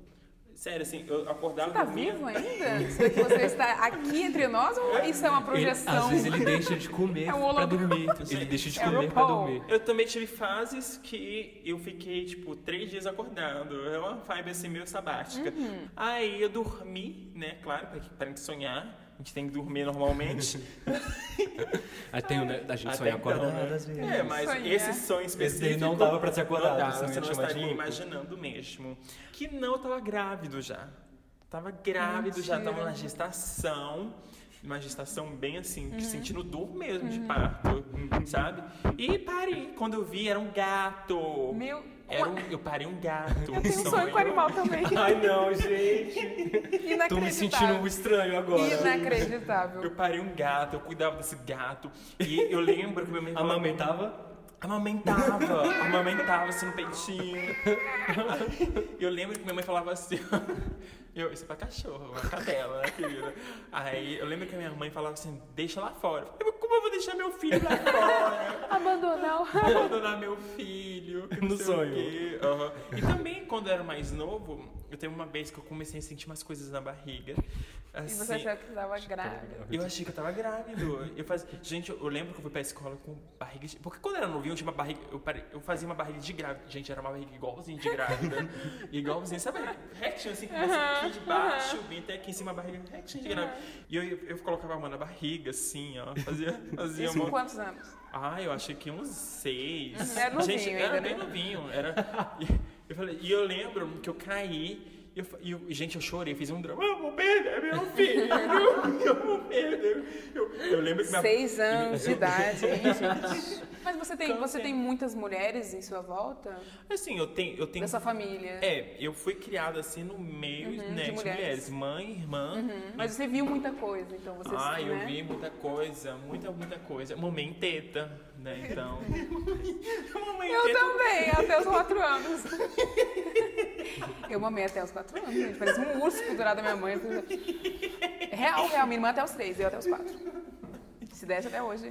Sério, assim, eu acordava Você tá dormia- vivo ainda? Você está aqui entre nós ou isso é uma Ele- projeção? às vezes ele deixa de comer É um pra dormir. Ele deixa de É comer pra dormir. Eu também tive fases que eu fiquei, tipo, três dias acordado. É uma vibe assim meio sabática. Uhum. Aí eu dormi, né? Claro, pra, pra gente sonhar. A gente tem que dormir normalmente. Aí tem o né, da gente sonhar acordado né? às vezes. É, mas Sonhar. esse sonho específico... daí não dava pra ser acordado, Não dava, senão você não estaria imaginando mesmo. Que não, eu tava grávido já. Tava grávido, já Mentira. tava na gestação. Uma gestação bem assim, Uhum. sentindo dor mesmo de parto, sabe? E parei. Quando eu vi, era um gato. Meu... Era um, eu parei um gato. Eu tenho um sonho com animal também. Ai não, gente. Inacreditável. Tô me sentindo estranho agora. Inacreditável. Eu parei um gato, eu cuidava desse gato. E eu lembro que minha mãe falava- Amamentava? Amamentava, amamentava assim no peitinho. Eu lembro que minha mãe falava assim. Eu, isso é pra cachorro, uma cadela, né, querida? Aí eu lembro que a minha mãe falava assim: deixa lá fora. Eu falei, "Mas como eu vou deixar meu filho lá fora? Abandonar o... Abandonar meu filho. No sonho. quê." Aham. E também, quando eu era mais novo, eu teve uma vez que eu comecei a sentir umas coisas na barriga. E Assim, você achou que estava grávida. eu achei que eu tava grávido. Eu fazia... Gente, eu lembro que eu fui pra escola com barriga. de- Porque quando eu era novinho, eu tinha uma barriga. Eu, pare- eu fazia uma barriga de grávida. Gente, era uma barriga igualzinha de grávida. igualzinha, sabe? Retinho, assim, começa aqui de baixo, bem até aqui em cima, a barriga retinha de grávida. E eu, eu, colocava a mão na barriga, assim, ó. Fazia, fazia Isso uma. com quantos anos? Ah, eu achei que uns seis. Era novinho Gente, ainda, era né? bem novinho. Era... E, eu falei, e eu lembro que eu caí. E, eu, e eu- gente, eu chorei, fiz um drama. Eu vou perder meu filho. eu vou perder. Eu, eu lembro que minha Seis anos de idade, hein, gente? Mas você tem, você tem muitas mulheres em sua volta? Assim, eu tenho. Eu tenho Da sua família? É, eu fui criada assim no meio né, de de mulheres. mulheres. Mãe, irmã. Mas você viu muita coisa, então você Ah, eu né? vi muita coisa, muita, muita coisa. Mamãe teta, né? Então. Eu teta. também, até os quatro anos. Eu mamei até os quatro anos, gente. Parece um urso pendurado da minha mãe. Real, real. Minha irmã até os três, eu até os quatro. Se desse até hoje.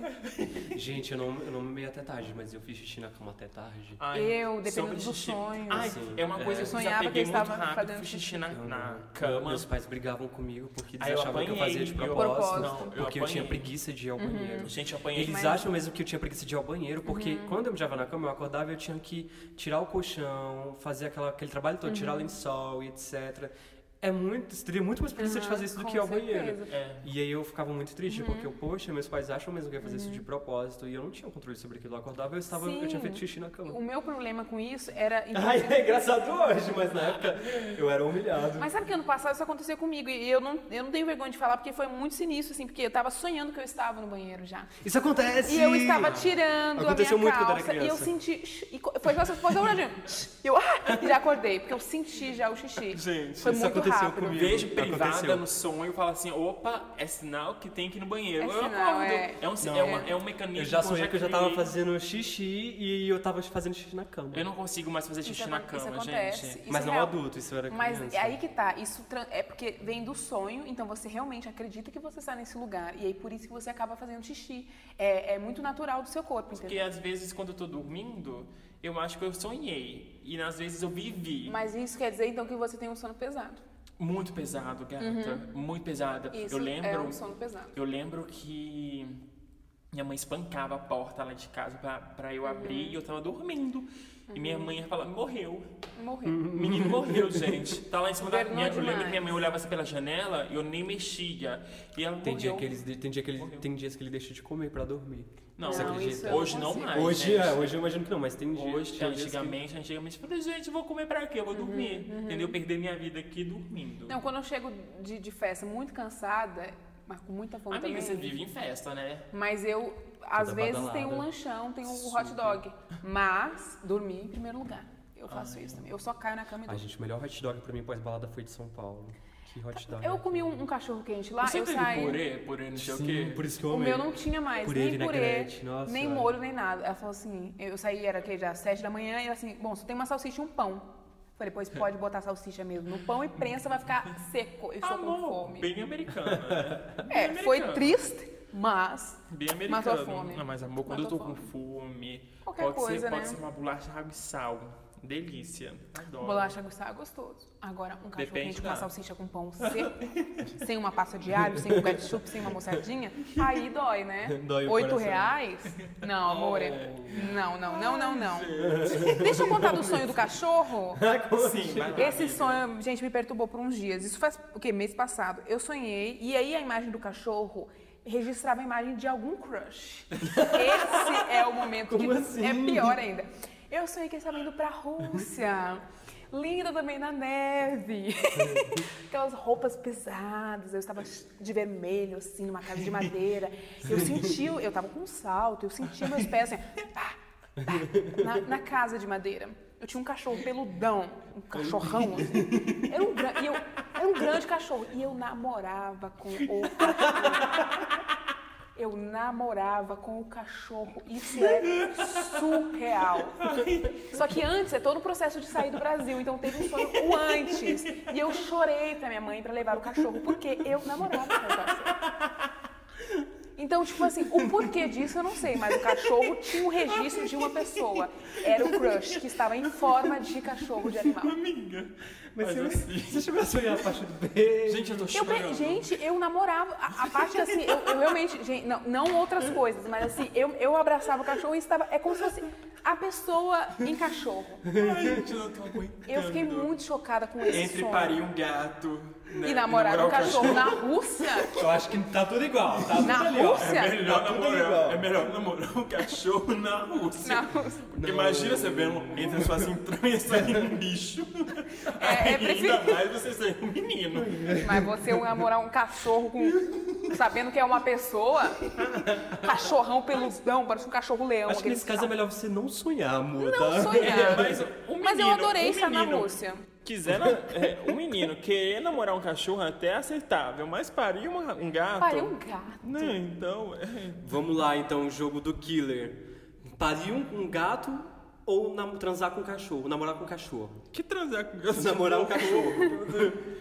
Gente, eu não, eu não mamei até tarde, mas eu fiz xixi na cama até tarde. Ai, Eu, dependendo dos xixi. sonhos. Ai, Sim, é uma coisa é. que Eu eu sonhava que eu muito estava rápido, fazendo fui xixi xixi. na, Não, na cama. Meus pais brigavam comigo porque eles eu achavam que eu fazia de apanhei, eu- propósito. Propósito. Não, eu Porque eu tinha apanhei. preguiça de ir ao banheiro. Gente, eu apanhei. Eles Mas- acham mesmo que eu tinha preguiça de ir ao banheiro, porque quando eu mijava na cama, eu acordava e eu tinha que tirar o colchão, fazer aquela, aquele trabalho todo, tirar lençol e etc. É muito, você teria muito mais preguiça de fazer isso do que ir ao banheiro. É. E aí eu ficava muito triste, porque, eu, poxa, meus pais acham mesmo que eu ia fazer isso de propósito, e eu não tinha controle sobre aquilo. Eu acordava, eu, estava, eu tinha Sim. feito xixi na cama. O meu problema com isso era. Ai, é engraçado hoje, mas na época eu era humilhado. Mas sabe que ano passado isso aconteceu comigo? E eu não, eu não tenho vergonha de falar, porque foi muito sinistro, assim, porque eu tava sonhando que eu estava no banheiro já. Isso acontece! E eu estava tirando Aconteceu a minha muito quando calça era e eu senti. shh, E foi essa posição olhadinha. E eu ah, já acordei, porque eu senti já o xixi. Gente, foi isso muito aconteceu rápido. comigo. Vejo privada Aconteceu. no sonho e falo assim, opa, é sinal que tem que ir no banheiro. É eu sinal, acordo. é. É, um, Não. é, uma- é um mecanismo Eu já sonhei que eu já tava fazendo xixi e eu tava fazendo xixi na cama. Eu não consigo mais fazer xixi Isso na cama, acontece. gente. Isso Mas é não real. adulto, isso era Mas criança. é aí que tá, isso é porque vem do sonho, então você realmente acredita que você está nesse lugar. E aí por isso que você acaba fazendo xixi. É, é muito natural do seu corpo, Porque entendeu? às vezes quando eu tô dormindo, eu acho que eu sonhei. E às vezes eu vivi. Mas isso quer dizer então que você tem um sono pesado. Muito pesado, gata. Muito pesada. Uhum. Isso eu lembro. é um sono pesado. Eu lembro que minha mãe espancava a porta lá de casa pra, pra Uhum. eu abrir e eu tava dormindo. E minha mãe ia falar, morreu. Morreu. O menino morreu, gente. Tá lá em cima da minha. Eu lembro que minha mãe olhava assim pela janela e eu nem mexia. E ela Tem, dia morreu. que eles, tem, dia que ele, Morreu. tem dias que ele deixa de comer pra dormir. Não, Você Não, acredita? eu hoje não mais. hoje, é, hoje eu imagino que não, mas tem dias. Hoje, tem dias que- antigamente, antigamente, eu falei, gente, vou comer pra quê? Eu vou dormir. Entendeu? Perder minha vida aqui dormindo. Uhum, Não, quando eu chego de, de festa muito cansada, mas com muita fome Amiga, também. você vive em festa, né? Mas eu, às Toda vezes, badalada. tenho um lanchão, tenho um hot dog. Mas, dormir em primeiro lugar. Eu faço isso também. Eu só caio na cama e Ai, durmo. gente, o melhor hot dog pra mim pós-balada foi de São Paulo. Que hot dog. Eu comi um, um cachorro quente lá, Você eu teve saí. purê? Purê não sei o Sim, quê? por isso que eu O amei. meu não tinha mais, Purê, nem purê, nossa, nem é. molho, nem nada. Ela falou assim, eu saí, era que já sete da manhã, e ela assim, bom, só tem uma salsicha e um pão. Falei, pois pode botar salsicha mesmo no pão e prensa, vai ficar seco. Eu estou com fome. bem americana, né? É, Bem foi americana. triste, mas Bem Matou americano. a fome. Não, mas amor, quando Matou eu tô a com fome, Qualquer pode, coisa, ser, pode né? ser uma bolacha água e sal. Delícia. Adoro. Bolacha Gustavo é gostoso. Agora, um cachorro quente com uma salsicha com pão seco, sem uma pasta de alho, sem um ketchup, sem uma mossadinha, aí dói, né? Dói Oito reais? Não, amor. é- Não, não, não, não, não. Deixa eu contar do sonho do cachorro. Sim, vai lá, Esse sonho, gente, me perturbou por uns dias. Isso faz o quê? Mês passado. Eu sonhei e aí a imagem do cachorro registrava a imagem de algum crush. Esse é o momento que assim? é pior ainda. Eu sonhei que estava indo pra Rússia. Linda também na neve. Aquelas roupas pesadas. Eu estava de vermelho, assim, numa casa de madeira. Eu senti, eu estava com um salto, eu sentia meus pés assim, pá, pá, na, na casa de madeira. Eu tinha um cachorro peludão, um cachorrão, assim. Era um, gran- eu, era um grande cachorro. E eu namorava com o cachorro. Eu namorava com o cachorro. Isso é surreal. Só que antes é todo o processo de sair do Brasil. Então teve um sonho o antes. E eu chorei pra minha mãe pra levar o cachorro, porque eu namorava com o cachorro. Então, tipo assim, o porquê disso eu não sei, mas o cachorro tinha um registro de uma pessoa. Era o crush, que estava em forma de cachorro de animal. Amiga. Mas Mas, você, assim. você chegou a sonhar a parte do beijo. Gente, eu tô Eu, chorando. pe- gente, eu namorava. A, a parte assim, eu, eu realmente. Gente, não, não outras coisas, mas assim, eu, eu abraçava o cachorro e estava. É como se fosse a pessoa em cachorro. Ai, gente, eu não tô aguentando. Eu fiquei muito chocada com esse Entre sonho. parir um gato né, E namorar um cachorro na Rússia? Eu acho que tá tudo igual. Tá tudo Na ali, ó. Rússia? É melhor, Tá tudo namorar, igual. é melhor namorar um cachorro na Rússia. Na Rússia. Porque imagina você vendo entre as suas entranhas sair um bicho. É, é prefiro- Ainda mais você sair um menino. Mas você namorar um cachorro com. sabendo que é uma pessoa, cachorrão peludão, parece um cachorro-leão. Acho que nesse caso é melhor você não sonhar, amor, Não tá? sonhar. Mas, um Mas eu menino- adorei um estar na menino Rússia. Quiser, na- é, um menino querer namorar um cachorro até é aceitável, mas parir uma- um gato. Parei um gato. Não, então. é, Vamos lá, então, o jogo do killer. Parir um, um gato ou nam- transar com um cachorro? Namorar com um cachorro? que transar com gato? Namorar um cachorro.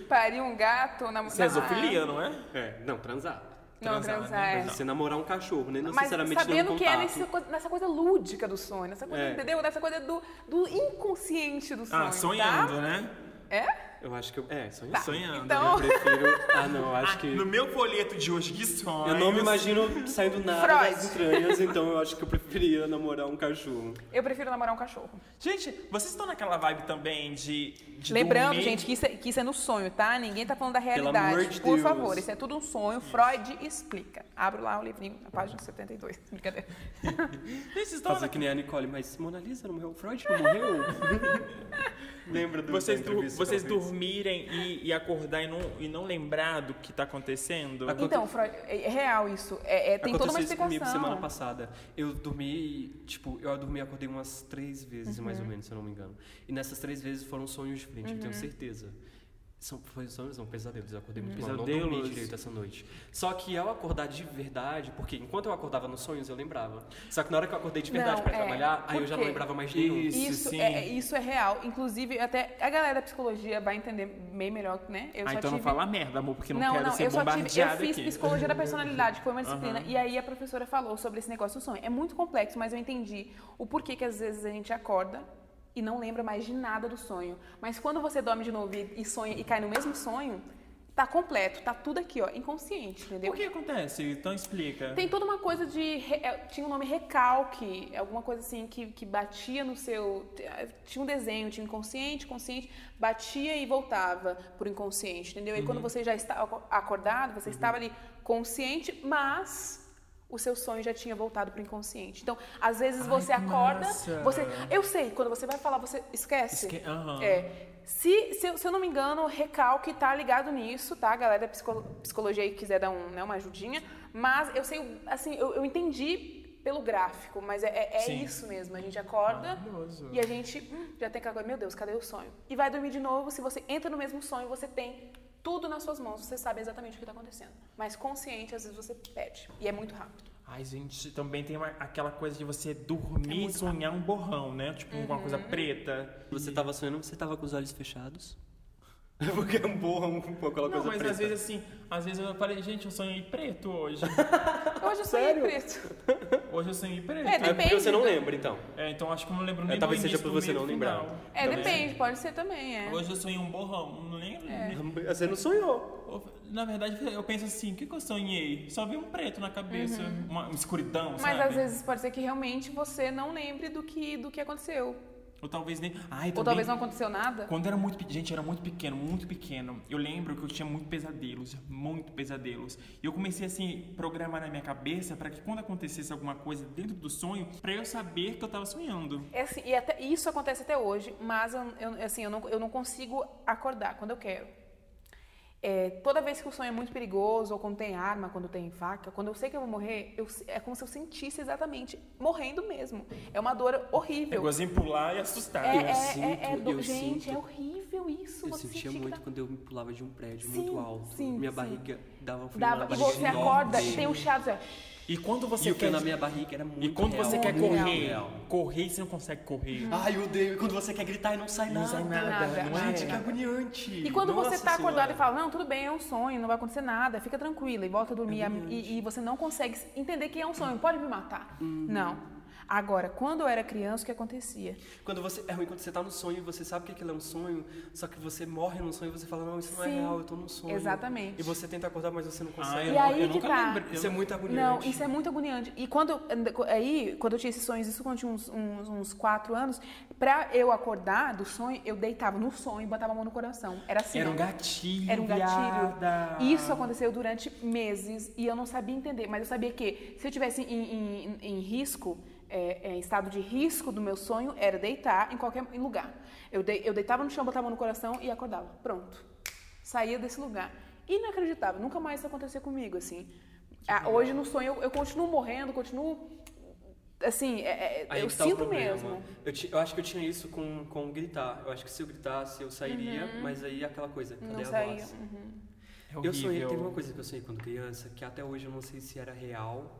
Parir um gato Isso é zoofilia, não é? É, não, transar. Não, Transar, transar, né? é. Você namorar um cachorro, nem Mas necessariamente sabendo dando que é nesse nessa coisa lúdica do sonho, nessa coisa, É. entendeu? Nessa coisa do, do inconsciente do sonho. Ah, sonhando, tá? né? É? Eu acho que eu... É, sonhar. Sonhando. Então- Eu prefiro... Ah, não, eu acho que... No meu folheto de hoje de sonhos. Eu não me imagino saindo nada Freud. das entranhas, então eu acho que eu preferia namorar um cachorro. Eu prefiro namorar um cachorro. Gente, vocês estão naquela vibe também de. de Lembrando, dormir- gente, que isso, é, que isso é no sonho, tá? Ninguém tá falando da amor realidade. de Por Deus. favor, isso é tudo um sonho. Freud explica. Abro lá o livrinho, na página 72. Brincadeira. Gente, vocês estão Fazer que nem a Nicole, mas Mona Lisa não morreu? Freud não morreu? Lembra do Vocês, entrevista vocês dormirem e, e acordar e não, e não lembrar do que tá acontecendo? Aconte- Então, Freud, é é real isso. É, é- tem toda uma Aconteceu isso explicação. comigo semana passada. Eu dormi, tipo, eu dormi e acordei umas três vezes, mais Uhum. ou menos, se eu não me engano. E nessas três vezes foram sonhos diferentes, eu tenho certeza. São, foi sonhos, não, pesadelos. Eu acordei muito mal, eu não dormi Pesadelos. direito essa noite. Só que ao acordar de verdade, porque enquanto eu acordava nos sonhos, eu lembrava. Só que na hora que eu acordei de verdade Não, pra é, trabalhar, aí eu já não lembrava mais de nenhum. Isso, Isso, sim. é, é- isso é real. Inclusive, até a galera da psicologia vai entender bem melhor, né? Eu ah, só então não tive... fala merda, amor, porque não, não, quero não, ser eu só tive, eu bombardeada fiz aqui. psicologia da personalidade, que foi uma disciplina, e aí a professora falou sobre esse negócio do sonho. É muito complexo, mas eu entendi o porquê que às vezes a gente acorda e não lembra mais de nada do sonho. Mas quando você dorme de novo e, sonha e cai no mesmo sonho, tá completo, tá tudo aqui, ó, inconsciente, entendeu? O que acontece? Então explica. Tem toda uma coisa de. re- é, Tinha o nome recalque, alguma coisa assim que, que batia no seu. Tinha um desenho, tinha inconsciente, consciente, batia e voltava pro inconsciente, entendeu? E quando você já estava acordado, você estava ali consciente, mas. O seu sonho já tinha voltado pro inconsciente. Então, às vezes você que acorda, massa. você. Eu sei, quando você vai falar, você esquece. Esque- aham. É. Se, se, eu- se eu não me engano, o recalque tá ligado nisso, tá? A galera da psico- psicologia aí quiser dar um, né, uma ajudinha. Mas eu sei, assim, eu, eu entendi pelo gráfico, mas é, é- é isso mesmo. A gente acorda e a gente hum, já tem aquela coisa, meu Deus, cadê o sonho? E vai dormir de novo, se você entra no mesmo sonho, você tem tudo nas suas mãos, você sabe exatamente o que está acontecendo. Mas consciente, às vezes você perde. E é muito rápido. Ai, gente, também tem uma- aquela coisa de você dormir e É muito sonhar um borrão, né? Tipo, uma coisa Uhum. preta. Você tava sonhando, você tava com os olhos fechados? Porque é um borrão com aquela Não, coisa mas preta. às vezes assim, às vezes eu falei, gente, eu sonhei preto hoje. Hoje eu sonhei preto. Hoje eu sonhei preto. É, É porque Depende, você não né? lembra, então. É, então acho que eu não lembro nem É, talvez do seja por você não lembrar. final. É, Também. depende, pode ser também, é. Hoje eu sonhei um borrão, não lembro. nem- Você não sonhou. Na verdade, eu penso assim, o que, que eu sonhei? Só vi um preto na cabeça, uma, uma escuridão, Mas sabe? às vezes pode ser que realmente você não lembre do que, do que aconteceu. Ou talvez nem... Ai, Ou também- talvez não aconteceu nada. Quando era muito gente, era muito pequeno, muito pequeno. Eu lembro que eu tinha muito pesadelos, muito pesadelos. E eu comecei assim programar na minha cabeça para que quando acontecesse alguma coisa dentro do sonho, para eu saber que eu tava sonhando. É assim, e até, isso acontece até hoje, mas eu, eu- assim, eu, não, eu não consigo acordar quando eu quero. É, toda vez que o sonho é muito perigoso, ou quando tem arma, quando tem faca, quando eu sei que eu vou morrer, eu- é como se eu sentisse exatamente morrendo mesmo. É uma dor Eu horrível. gosto de pular e assustar. É, Eu é, é, sinto, é do- eu gente, sinto. é horrível isso. Eu sentia muito tá- quando eu me pulava de um prédio Sim, muito alto. sim, minha sim. barriga dava um frio Dava, na e você enorme. acorda e tem um assim, E quando você E o que quer na minha barriga era muito E quando você real, quer muito correr, real. correr, você não consegue correr. Ai, eu odeio. E quando você quer gritar e não sai Não nada. sai nada, nada, não é? Gente, que agoniante. E quando você Nossa tá acordado Senhora. e fala, não, tudo bem, é um sonho, não vai acontecer nada, fica tranquila e volta a dormir e, e você não consegue entender que é um sonho, pode me matar. Uhum. Não. Agora, quando eu era criança, o que acontecia? Quando você, é ruim quando você tá no sonho e você sabe que aquilo é um sonho, só que você morre no sonho e você fala, não, isso não é Sim, real, eu tô no sonho. exatamente. E você tenta acordar, mas você não Ah, consegue. eu, E aí eu que nunca tá. lembro. Isso é muito Não, agoniante. isso é muito agoniante. E quando aí, quando eu tinha esses sonhos, isso quando eu tinha uns, uns, uns quatro anos, pra eu acordar do sonho, eu deitava no sonho e botava a mão no coração. Era assim. Era um ó. gatilho. Era um gatilho. viada. Isso aconteceu durante meses e eu não sabia entender. Mas eu sabia que se eu tivesse em, em- em risco, é, é, em estado de risco do meu sonho, era deitar em qualquer lugar. Eu, dei- eu deitava no chão, botava no coração e acordava. Pronto. Saía desse lugar. Inacreditável. Nunca mais isso aconteceu comigo, assim. Ah, hoje no sonho eu, eu continuo morrendo, continuo... Assim, é- é- eu tá sinto mesmo. Eu, ti- eu acho que eu tinha isso com, com gritar. Eu acho que se eu gritasse, eu sairia, mas aí aquela coisa, cadê Uhum. Não a saía. voz? Uhum. É Eu sonhei, teve uma coisa que eu sonhei quando criança, que até hoje eu não sei se era real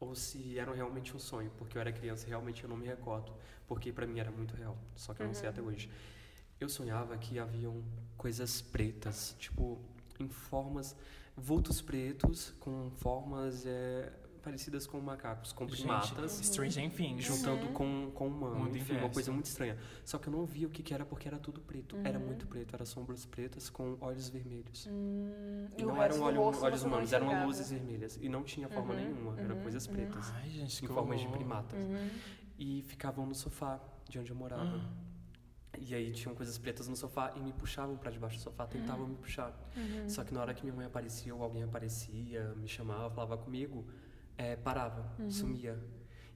ou se era realmente um sonho, porque eu era criança e realmente eu não me recordo, porque pra mim era muito real, só que eu não sei até hoje. Eu sonhava que haviam coisas pretas, tipo, em formas, vultos pretos com formas é, parecidas com macacos, com Gente, primatas. Stranger Things. Juntando com, com humano, Muito enfim, uma coisa muito estranha. Só que eu não via o que, que era porque era tudo preto. Era muito preto, eram sombras pretas com olhos vermelhos. Hum, E não eram olho- rosto olhos humanos, eram luzes vermelhas. E não tinha forma nenhuma, eram coisas pretas. Ai, gente, em que formas de primatas. E ficavam no sofá de onde eu morava. E aí tinham coisas pretas no sofá e me puxavam pra debaixo do sofá, tentavam me puxar. Só que na hora que minha mãe aparecia ou alguém aparecia, me chamava, falava comigo, é, parava, sumia.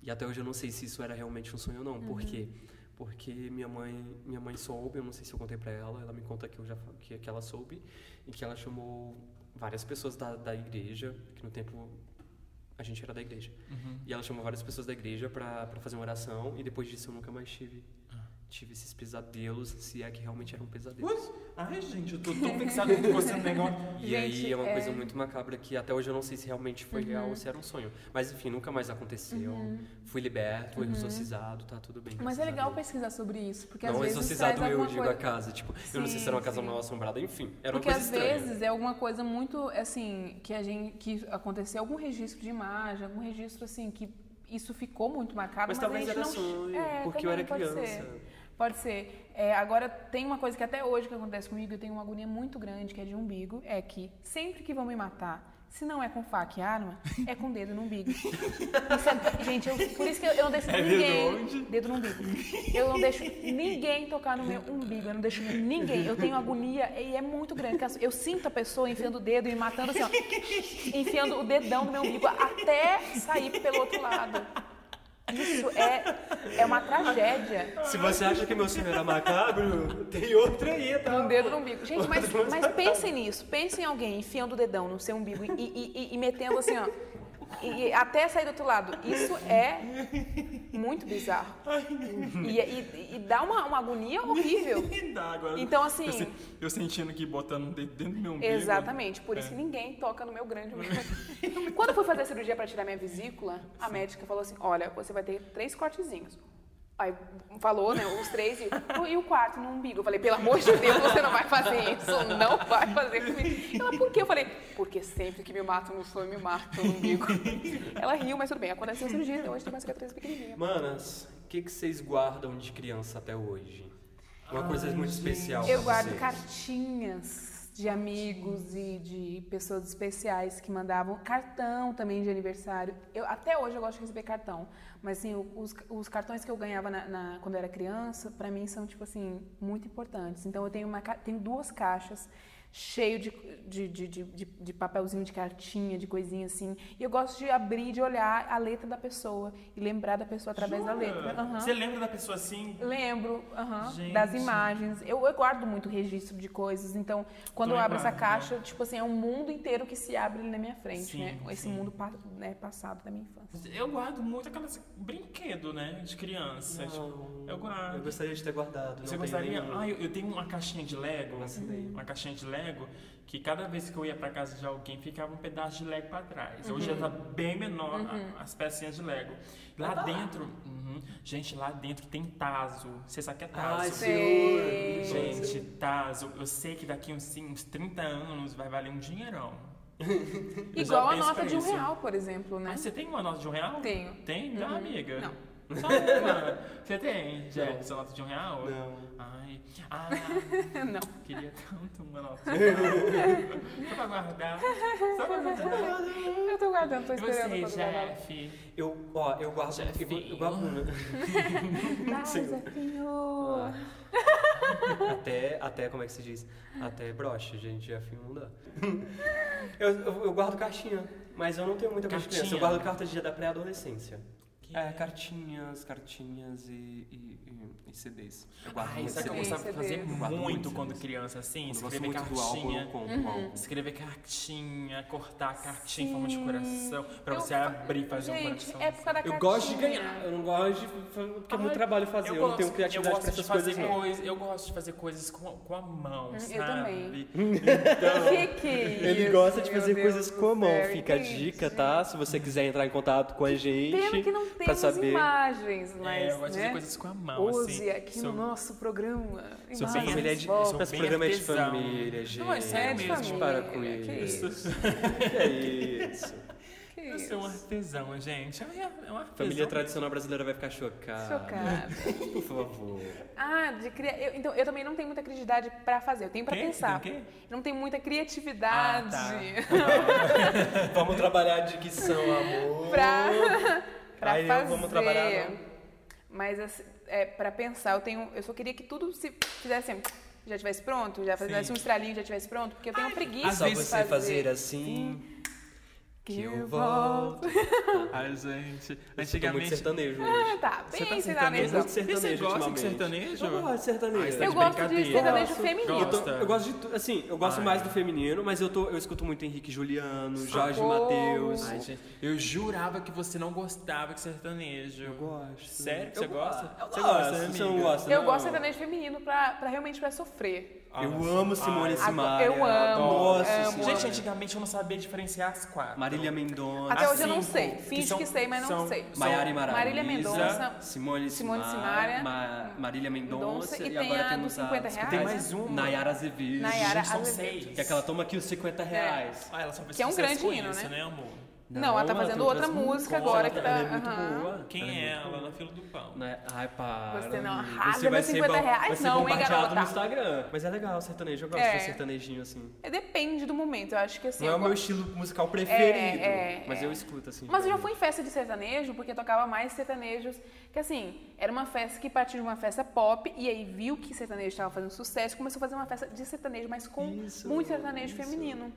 E até hoje eu não sei se isso era realmente um sonho ou não. Por quê? Porque minha mãe, minha mãe soube, eu não sei se eu contei pra ela, ela me conta que, eu já, que, que ela soube, e que ela chamou várias pessoas da, da igreja, que no tempo a gente era da igreja. E ela chamou várias pessoas da igreja pra fazer uma oração, e depois disso eu nunca mais tive, tive esses pesadelos, se é que realmente eram pesadelos. Ui, Ai, gente, eu tô tão fixado com você no negócio. E aí Gente, é uma é- coisa muito macabra que até hoje eu não sei se realmente foi real ou se era um sonho. Mas enfim, nunca mais aconteceu. Fui liberto, fui exorcizado, tá tudo bem. Mas é legal Deus. pesquisar sobre isso, porque às Não vezes exorcizado traz eu alguma digo coisa... a casa, tipo, eu não sei se Sim, era uma casa sim. mal assombrada, enfim, era Porque uma coisa às estranha. vezes é alguma coisa muito assim que a gente que aconteceu algum registro de imagem, algum registro assim que isso ficou muito marcado, Mas mas, talvez a gente era não sonho, É, porque eu era criança. Ser. Pode ser. É, agora tem uma coisa que até hoje que acontece comigo, eu tenho uma agonia muito grande que é de umbigo, é que sempre que vão me matar se não é com faca e arma, é com dedo no umbigo. Isso é- gente, eu- por isso que eu, eu não deixo É dedo ninguém. onde? Dedo no umbigo. Eu não deixo ninguém tocar no meu umbigo. Eu não deixo ninguém. Eu tenho agonia e é muito grande. Eu sinto a pessoa enfiando o dedo e me matando assim, ó. Enfiando o dedão no meu umbigo até sair pelo outro lado. Isso é, é uma tragédia. Se você acha que meu sonho era macabro, tem outra aí, tá? Um dedo no umbigo. Gente, mas, mas pensem nisso. Pensem em alguém enfiando o dedão no seu umbigo e, e- e- e metendo assim, ó. E, e até sair do outro lado. Isso é muito bizarro. E, e- e dá uma, uma agonia horrível. Dá, agora. Então, assim- Eu, se- eu sentindo que botando um dedo dentro do meu umbigo. Exatamente, por É. isso ninguém toca no meu grande umbigo. Quando eu fui fazer a cirurgia para tirar minha vesícula, a médica falou assim: olha, você vai ter três cortezinhos. Aí falou, né, os três, e, e o quarto no umbigo. Eu falei, pelo amor de Deus, você não vai fazer isso, não vai fazer comigo. Ela, por quê? Eu falei, porque sempre que me matam no sonho, me matam no umbigo. Ela riu, mas tudo bem, aconteceu cirurgia, então hoje tem uma cicatriz pequenininha. Manas, o que, que vocês guardam de criança até hoje? Uma coisa muito especial. Eu guardo vocês. cartinhas de amigos e de pessoas especiais que mandavam cartão também de aniversário. Eu, até hoje eu gosto de receber cartão, mas assim, os, os cartões que eu ganhava na, na- quando eu era criança, pra mim são tipo assim muito importantes. Então eu tenho uma tenho duas caixas cheio de, de, de, de, de- papelzinho de cartinha, de coisinha assim. E eu gosto de abrir, de olhar a letra da pessoa e lembrar da pessoa através da Jura? letra. Aham. Você lembra da pessoa assim? Lembro, Gente. das imagens. Eu, eu guardo muito registro de coisas, então quando eu Também abro essa guardo. caixa, tipo assim, é um mundo inteiro que se abre ali na minha frente, Sim, né? Esse sim. mundo né, passado da minha infância. Eu guardo muito aquelas brinquedo, né? De criança. Tipo, eu guardo. Eu gostaria de ter guardado. Você não gostaria? nenhum. Ah, eu, eu tenho uma caixinha de Lego. Uma caixinha de Lego que cada vez que eu ia pra casa de alguém ficava um pedaço de Lego pra trás. Hoje já tá bem menor a- as pecinhas de Lego. Lá dentro, uhum, gente, lá dentro tem Tazo. Você sabe que é Tazo? Ai, Sei. Gente, Tazo, eu sei que daqui uns, sim, uns 30 anos vai valer um dinheirão. Igual a nota de um isso. real, por exemplo, né? Mas você tem uma nota de um real? Tenho. Tem? Dá, Uhum. amiga. Não. Só uma. Você tem, já, Não. sua nota de um real? Não. Ai, ah, Não. queria tanto uma nota de um real. Só pra guardar. Só pra guardar. Eu tô guardando, tô E esperando você, pra guardar. chefe? Eu, ó, eu guardo. Eu, Jefinho. eu guardo? Vai, Sim. Zefinho. até, até, como é que se diz? Até broche, gente, filme não dá. Eu, eu, eu guardo caixinha, mas eu não tenho muita coisa de criança. Eu guardo cartas de da pré-adolescência. Que- É, cartinhas, cartinhas e, e, e- e CDs. Eu guardo Ai, muito sabe o que eu gostava de fazer. Eu muito muito quando CDs. criança, assim? Eu gosto Escrever álbum, cartinha. eu álbum. Escrever cartinha, cortar a cartinha em forma de Sim. coração, pra Eu você abrir e fazer um Gente, coração. época da Eu cartinha. gosto de ganhar, eu não gosto de. Porque é muito trabalho fazer, eu, não tenho criatividade eu pra essas coisas, não. coisas, Eu gosto de fazer coisas com, com a mão, Hum, eu sabe? também. Então, Que que é Ele isso, gosta de fazer Deus coisas com a mão. Fica a dica, isso, tá? Se você quiser entrar em contato com a gente. Pena que não pra temos saber. imagens, mas, é, eu gosto de né? fazer coisas com a mão, Use assim. aqui Sou- no nosso programa. Sou bem família é de. Sou bem programa é de artesão. família, gente. Não, é sério É de mesmo. Para com família, que isso. isso. Que é isso. Que Eu isso. sou um artesão, gente. É um artesão. Família tradicional brasileira vai ficar chocada. Chocada. Por favor. Ah, de cria... eu, então, eu também não tenho muita criatividade pra fazer. Eu tenho pra Quê? pensar. Tem o quê? Não tenho muita criatividade Ah, Vamos trabalhar a dicção, amor. pra, pra Aí eu- fazer. vamos trabalhar, não. Mas assim, é, pra pensar, eu tenho. Eu só queria que tudo se fizesse assim, já tivesse pronto, já fizesse Sim. um estralinho, já tivesse pronto, porque eu tenho preguiça Ah, só de você fazer assim. Que eu volto. Ai, gente. Eu tô muito Antigamente. sertanejo Ah, hoje. tá, Você bem tá sertanejo. Muito sertanejo você gosta de sertanejo? Eu gosto de sertanejo. Ah, tá Eu gosto de sertanejo Gosto. feminino. Eu, tô- Gosta? eu gosto de tu- assim, eu gosto Ai. mais do feminino, mas eu, tô, eu escuto muito Henrique Juliano, Jorge. Matheus. Ai, gente, eu jurava que você não gostava de sertanejo. Eu gosto. Sério? Eu Você gosta? gosto. Eu Você gosto, gosta, Você não amiga? gosta, Eu não? gosto de sertanejo feminino pra, pra realmente pra sofrer. Ah, Eu amo Simone ai. Simaria. eu amo, Nossa amo. Gente, antigamente eu não sabia diferenciar as quatro. Marília Mendonça. Até hoje eu não sei. que Finge são- que sei, mas não sei. Maiara e. Marília Mendonça. Simone, Simone Simaria. Ma- Marília Mendonça. E e tem agora a temos dos 50 a, reais. Tem mais uma. Nayara Azevedo. Nayara Azevedo. seis. Que é aquela toma aqui os 50 reais. Ah, ela só Que é um grande hino, isso, né? amor? Não, ela tá fazendo outra música agora que tá- Ela é muito aham. boa. Quem ela é muito ela boa. na fila do pão? Né? Ai, para. Você não arrasa Você vai nos ser 50 bom- reais, vai ser não, hein, bombardeado garota? no Instagram. Mas é legal sertanejo. Eu gosto É. de sertanejinho assim. É, Depende do momento. Eu acho que assim. Não é o meu estilo musical preferido. é, mas é. eu escuto assim. Mas eu já fui em festa de sertanejo, porque tocava mais sertanejos. Que assim, era uma festa que partiu de uma festa pop, e aí viu que sertanejo estava fazendo sucesso, começou a fazer uma festa de sertanejo, mas com Isso, muito sertanejo isso. feminino.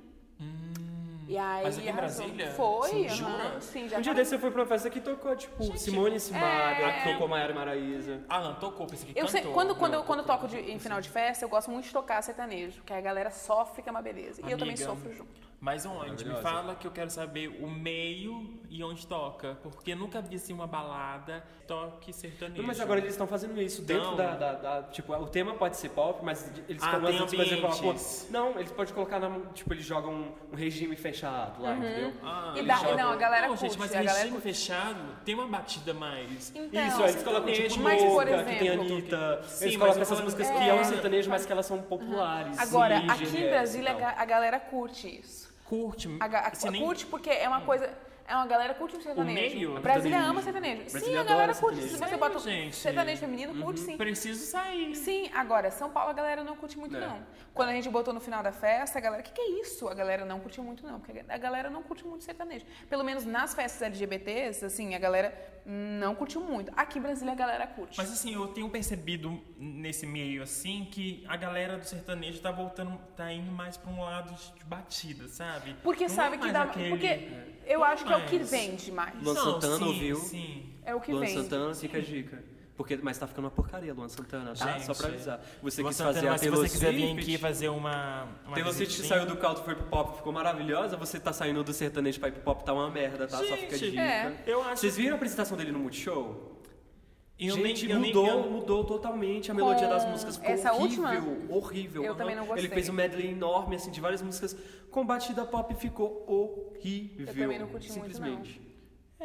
E aí, Mas aqui em. Brasília? Foi, Sim, jura? sim, já Um dia tava- desse eu fui pra uma festa que tocou, tipo, Simone Simaria, é. tocou Maiara Maraíza. Alan, tocou, pensei que Eu sei, cantou. quando, quando, eu, Não, quando eu tocou. toco de- em final de festa, eu gosto muito de tocar sertanejo, que a galera sofre, que é uma beleza. E eu também Amiga, sofro junto. Mas onde? Me fala que eu quero saber o meio e onde toca. Porque nunca vi assim uma balada toque sertanejo. Mas agora eles estão fazendo isso dentro Não. da, da- da- Tipo, o tema pode ser pop, mas eles Ah, colocam tem por exemplo. Não, eles podem colocar na. Tipo, eles jogam um, um regime fechado lá, entendeu? Ah, E dá- jogam- não, a galera Não, curte. gente, mas a regime curte. fechado tem uma batida mais. Então, Isso, aí eles colocam tipo mas, por Louca, que tem exemplo- Anitta. Sim, eles colocam essas músicas É. que é um sertanejo, mas que elas são populares. Agora, sim, aqui em Brasília, a a galera curte isso. Curte. A, Assim, nem- curte porque é uma coisa. É uma galera curte o sertanejo. meio? Brasília ama sertanejo. Sim, Brasília a galera curte. Se sertanejo. você bota gente? sertanejo feminino, curte sim. Preciso sair. Sim, agora, São Paulo a galera não curte muito, É. não. Quando a gente botou no final da festa, a galera, o que, que é isso? A galera não curtiu muito, não. Porque a galera não curte muito sertanejo. Pelo menos nas festas LGBTs, assim, a galera não curtiu muito. Aqui em Brasília a galera curte. Mas assim, eu tenho percebido nesse meio assim que a galera do sertanejo tá voltando, tá indo mais pra um lado de de batida, sabe? Porque Não é sabe que mais dá. aquele- Porque eu Não acho que é o que mais. vende mais. Luan Santana sim, ouviu? Sim. É o que Luan vende. Santana, fica a dica. Porque, mas tá ficando uma porcaria, Luan Santana, tá? Gente, Só pra avisar. Você Luan quis Santana, fazer a mas se você quiser vir aqui fazer uma. uma Taylor Swift saiu do caldo foi pro pop, ficou maravilhosa. Você tá saindo do sertanejo pra ir pro pop, tá uma merda, tá? Só fica Gente, dica. é. Eu acho Vocês viram a apresentação dele no Multishow? Eu Gente, nem, eu nem- mudou, mudou totalmente a melodia Com das músicas. Ficou essa horrível, última? horrível. Eu aham. também não gostei. Ele fez um medley enorme, assim, de várias músicas. Com batida pop ficou horrível. Eu também não curti muito, simplesmente.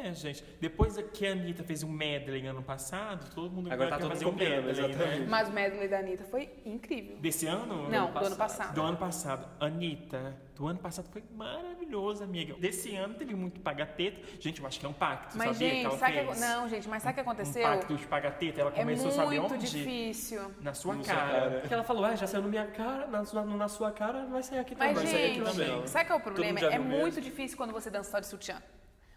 É, gente. Depois que a Anitta fez um medley ano passado, todo mundo Agora tá quer todo fazer mundo um medley, exatamente. né? Mas o medley da Anitta foi incrível. Desse ano? Não, do ano passado. Do ano passado. Anitta, do ano passado foi maravilhoso, amiga. Desse ano teve muito paga-teta. Gente, eu acho que é um pacto, Mas, sabia que gente, ela sabe que, fez? não, gente, mas sabe o que Um aconteceu? pacto de paga-teta. Ela é começou, sabe muito onde? difícil. Na sua Na sua cara. Porque ela falou, ah, já saiu na minha cara, na, sua- na sua cara, vai sair aqui Mas, também. vai sair aqui gente, também. sabe qual é o problema? É muito mesmo. difícil quando você dança só de sutiã.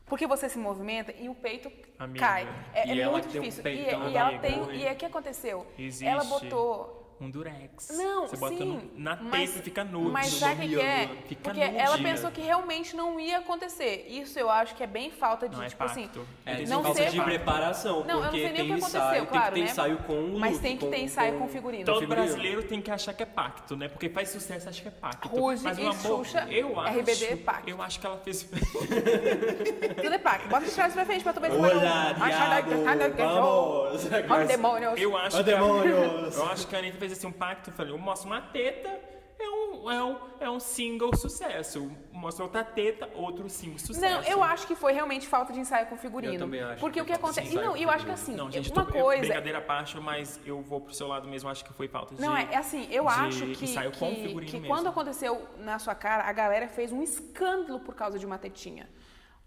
Porque você se movimenta e o peito Amiga, cai. É, e é muito tem um difícil. e, e ela tem. E é o que aconteceu? Existe. Ela botou. Um durex. Não, Você bota sim, no- na teta mas- e fica nude. Mas sabe o que, é? Fica Porque nude. ela pensou que realmente não ia acontecer. Isso eu acho que é bem falta de, Não é tipo assim. pacto. É, tem não falta ser- de preparação, Não, eu não porque sei nem tem o que ensaio, aconteceu, tem claro, que ter né? ensaio com o Mas tem que ter ensaio com figurino. Todo figurino. brasileiro tem que achar que é pacto, né? Porque faz sucesso, acha que é pacto. Ruge Mas, e amor, Xuxa, eu acho, RBD é pacto. Eu acho que ela fez... Tudo é pacto. Bota os trás pra frente pra tu ver se vai não. Achar diabo, da- vamos. Ó, demônios. Eu acho que eu acho que a Anitta fez assim um pacto. Eu falei, eu mostro uma teta, é um, é um, é um single sucesso. Mostra outra teta, outro single sucesso. Não, eu acho que foi realmente falta de ensaio com figurino. Eu também acho Porque que o que acontece. ensaio Não, com eu acho que assim, Não, gente, uma tô, coisa. brincadeira à parte, mas eu vou pro seu lado mesmo. Acho que foi falta de... Não, é, é assim, eu acho que, ensaio com que, figurino que mesmo. quando aconteceu na sua cara, a galera fez um escândalo por causa de uma tetinha.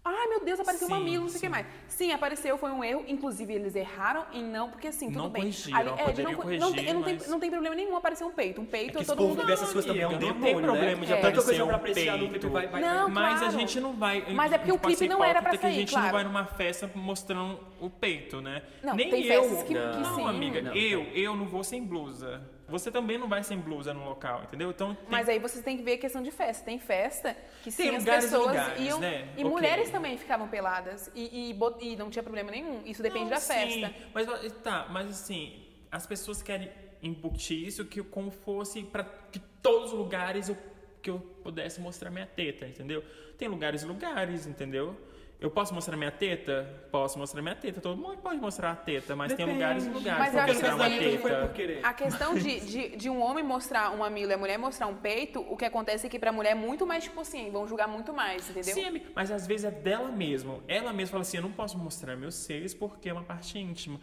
Ai, meu Deus, apareceu um Sim, mamilo, não sei o que sim. mais. Sim, apareceu, foi um erro. Inclusive, eles erraram em não, porque assim, tudo Não bem. corrigiram, é, não, corrigir, não, tem, não, tem, mas- não tem problema nenhum aparecer um peito. Um peito, É que esse todo povo mundo. essas coisas também, é um Não tem demônio, problema né? de É. Tanta aparecer coisa um peito. vai, vai, Não, vai. Mas a claro. gente não vai. Mas é porque o clipe ser não era pra hipócrita que sair, a gente claro. não vai numa festa mostrando o peito, né? Não, Nem tem eu. festas que- que não, sim. amiga. Não. Eu, eu não vou sem blusa. Você também não vai sem blusa no local, entendeu? Então tem, Mas aí vocês têm que ver a questão de festa. Tem festa que sim, as lugares pessoas lugares, iam. né? E Ok. mulheres também ficavam peladas. E, e, e não tinha problema nenhum. Isso depende Não, da sim, festa. Mas tá, mas assim, as pessoas querem embutir isso que como fosse para que todos os lugares eu, que eu pudesse mostrar minha teta, entendeu? Tem lugares e lugares, entendeu? Eu posso mostrar minha teta? Posso mostrar minha teta. Todo mundo pode mostrar a teta, mas tem Depende. lugares e lugares. Mas eu acho mostrar que uma assim, teta. A questão de, de, de um homem mostrar um mamilo e a mulher mostrar um peito, o que acontece é que pra mulher é muito mais tipo assim, vão julgar muito mais, entendeu? Sim, mas às vezes é dela mesma. Ela mesma fala assim: eu não posso mostrar meus seios porque é uma parte íntima.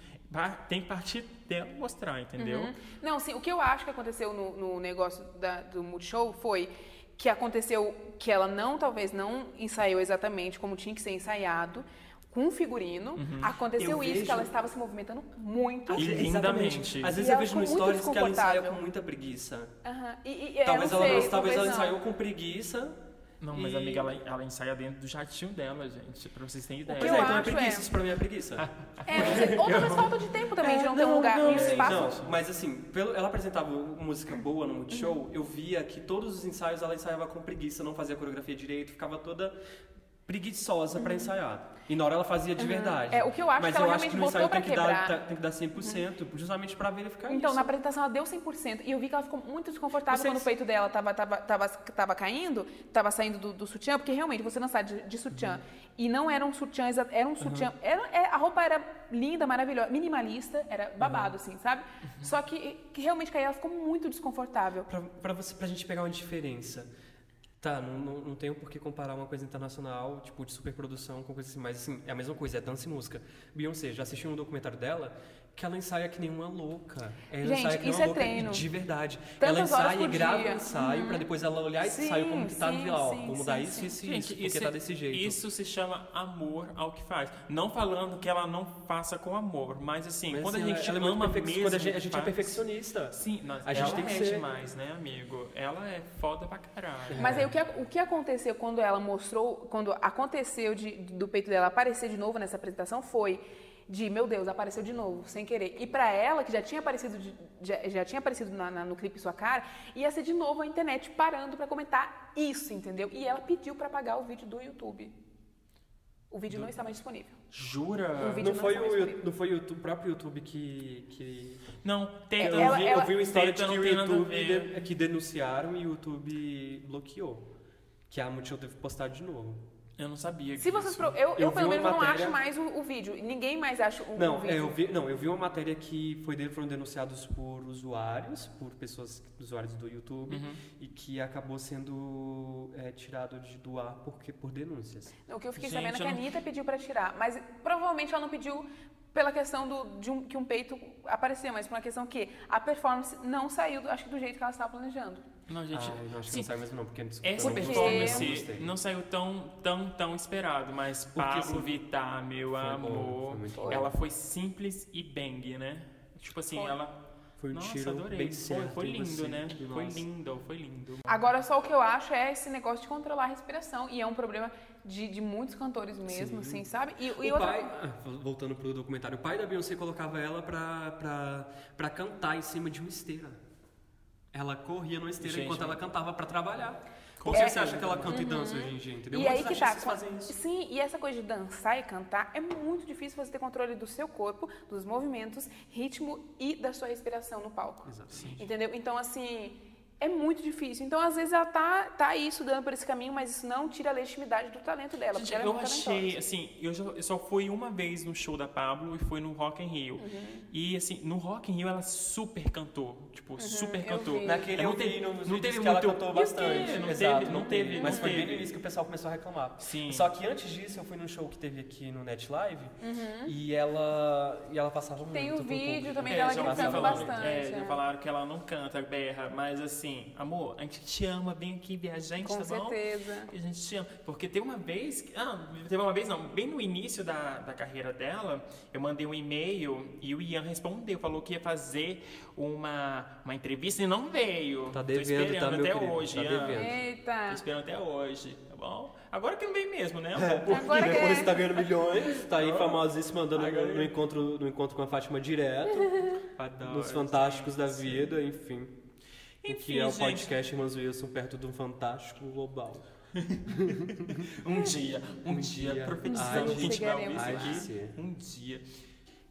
Tem que partir dela mostrar, entendeu? Uhum. Não, sim, o que eu acho que aconteceu no, no negócio da- do Multishow foi que aconteceu que ela não, talvez não ensaiou exatamente como tinha que ser ensaiado, com um figurino. Aconteceu Eu isso, vejo- que ela estava se movimentando muito. E lindamente. Às vezes E eu vejo no stories que ela ensaia desconfortável. com muita preguiça. Aham. E, e- Talvez não ela, sei, não, talvez ela ensaiou com preguiça. Não, mas E- amiga, ela, ela ensaia dentro do jatinho dela, gente, pra vocês terem ideia. que Pois é, então é preguiça. é- Isso pra mim é preguiça. É, não sei. Ou talvez falta de tempo também, de não, ter um lugar, um sei, espaço. não. Mas assim, pelo- ela apresentava música boa no Multishow, eu via que todos os ensaios ela ensaiava com preguiça, não fazia coreografia direito, ficava toda preguiçosa pra ensaiar. E na hora ela fazia de verdade. É, o que eu acho Mas que ela eu acho que no ensaio tem que, dar, quebrar. tá- tem que dar 100%, justamente pra verificar Então, isso. na apresentação ela deu 100%. E eu vi que ela ficou muito desconfortável Vocês- quando o peito dela tava, tava, tava, tava caindo, tava saindo do, do sutiã, porque realmente você dançar de, de sutiã e não era um sutiã, era um sutiã. Era, é, a roupa era linda, maravilhosa, minimalista, era babado, assim, sabe? Só que, que realmente aí ela ficou muito desconfortável. Pra, pra, você, pra gente pegar uma diferença. Tá, não, não, não tenho por que comparar uma coisa internacional, tipo, de superprodução com coisa assim, mas assim, é a mesma coisa, é dança e música. Beyoncé, já assisti um documentário dela que ela ensaia que nem uma louca. Ela Gente, ensaia que nem isso uma é louca treino. de verdade. Tantas ela ensaia e grava o ensaio pra depois ela olhar esse Sim, ensaio como que tá no sim, vilão. sim, Vou mudar sim, isso, sim. isso e Gente, isso, porque isso, tá desse jeito. isso se chama amor ao que faz. Não falando que ela não faça com amor, mas assim, Mas, quando assim, a gente ela é ama perfec- mesmo, quando a gente, a gente é perfeccionista. Sim, nós, A gente ela tem que é ser- demais, né, amigo? Ela é foda pra caralho. Mas aí o que, o que aconteceu quando ela mostrou, quando aconteceu de- do peito dela aparecer de novo nessa apresentação foi de, meu Deus, apareceu de novo, sem querer. E pra ela, que já tinha aparecido, de- já, já tinha aparecido na- na- no clipe Sua Cara, ia ser de novo a internet parando pra comentar isso, entendeu? E ela pediu pra apagar o vídeo do YouTube. O vídeo não está mais disponível. Jura? O vídeo Não não foi, o, não foi o próprio YouTube que. que... Não, tem Eu, Ela- vi, ela- eu vi uma história de Teta que não o YouTube de- que denunciaram e o YouTube bloqueou. Que a Multishow teve que postar de novo. Eu não sabia Se vocês pro... eu, eu, Eu pelo menos não matéria- acho mais o, o vídeo. Ninguém mais acha o, o Não, vídeo. eu vi, não, eu vi uma matéria que foi foram denunciados por usuários, por pessoas, usuários do YouTube, Uhum. e que acabou sendo é, tirado de, do ar porque, por denúncias. O que eu fiquei Gente, sabendo é que a não- Anitta pediu pra tirar, mas provavelmente ela não pediu pela questão do, de um, que um peito apareceu, mas por uma questão que a performance não saiu, do- acho que do jeito que ela estava planejando. Não, gente. ah, eu não acho que não sai mesmo não, porque desculpa, Essa eu performance não gostei. não saiu tão, tão, tão esperado, mas Pablo assim, Vittar, meu foi bom, amor, foi muito bom. ela foi simples e bang, né? Tipo assim, Foi. ela... Foi um Nossa, tiro adorei. bem Foi, certo foi em lindo, você, né? Foi lindo, foi lindo. Agora, só o que eu acho é esse negócio de controlar a respiração, e é um problema de, de muitos cantores mesmo, Sim. assim, sabe? E, e O outra pai, ah, voltando pro documentário, o pai da Beyoncé colocava ela pra, pra, pra cantar em cima de uma esteira. Ela corria numa esteira Gente, enquanto ela cantava pra trabalhar. Com Por que você acha que ela canta e dança hoje em dia, entendeu? E aí Muitos que tá. fazem isso. Sim, e essa coisa de dançar e cantar é muito difícil você ter controle do seu corpo, dos movimentos, ritmo e da sua respiração no palco. Exatamente. Entendeu? Então, assim, é muito difícil. Então, às vezes, ela tá, tá aí estudando por esse caminho, mas isso não tira a legitimidade do talento dela. Gente, porque ela é eu muito achei, talentosa. assim, eu, já- eu só fui uma vez no show da Pablo e foi no Rock in Rio. E, assim, no Rock in Rio ela super cantou, tipo, super eu cantou. vi. Naquele Ela eu vi nos não vídeos teve que ela muito- cantou E o quê? bastante. Não Exato, teve, não teve, Mas não foi bem teve. no início que o pessoal começou a reclamar. Sim. Só que antes disso eu fui num show que teve aqui no Net Live Uhum. e ela e ela passava Tem muito o com vídeo público. também É, dela falar- bastante. É, já é. falaram que ela não canta, berra, mas assim, amor, a gente te ama, vem aqui ver a gente, Com tá bom? certeza. A gente te ama. Porque tem uma vez, que- ah, teve uma vez não, bem no início da, da carreira dela, eu mandei um e-mail e o Ian respondeu, falou que ia fazer uma, uma entrevista e não veio. Tá Tô devendo, esperando tá, meu até querido? hoje, Tá Ian. devendo. Eita. Tô esperando até hoje, tá bom? Agora que não vem mesmo, né? Agora que Depois é. você tá ganhando milhões, tá aí Ah. famosíssimo andando Agora- no, encontro, no encontro com a Fátima direto, Adoro, nos Fantásticos da gente. Vida, enfim. O Enfim, que é o gente. podcast Irmãos Wilson perto de um fantástico global. Um dia, um, Um dia, dia. profetizando Ai, que a gente aqui. Um dia.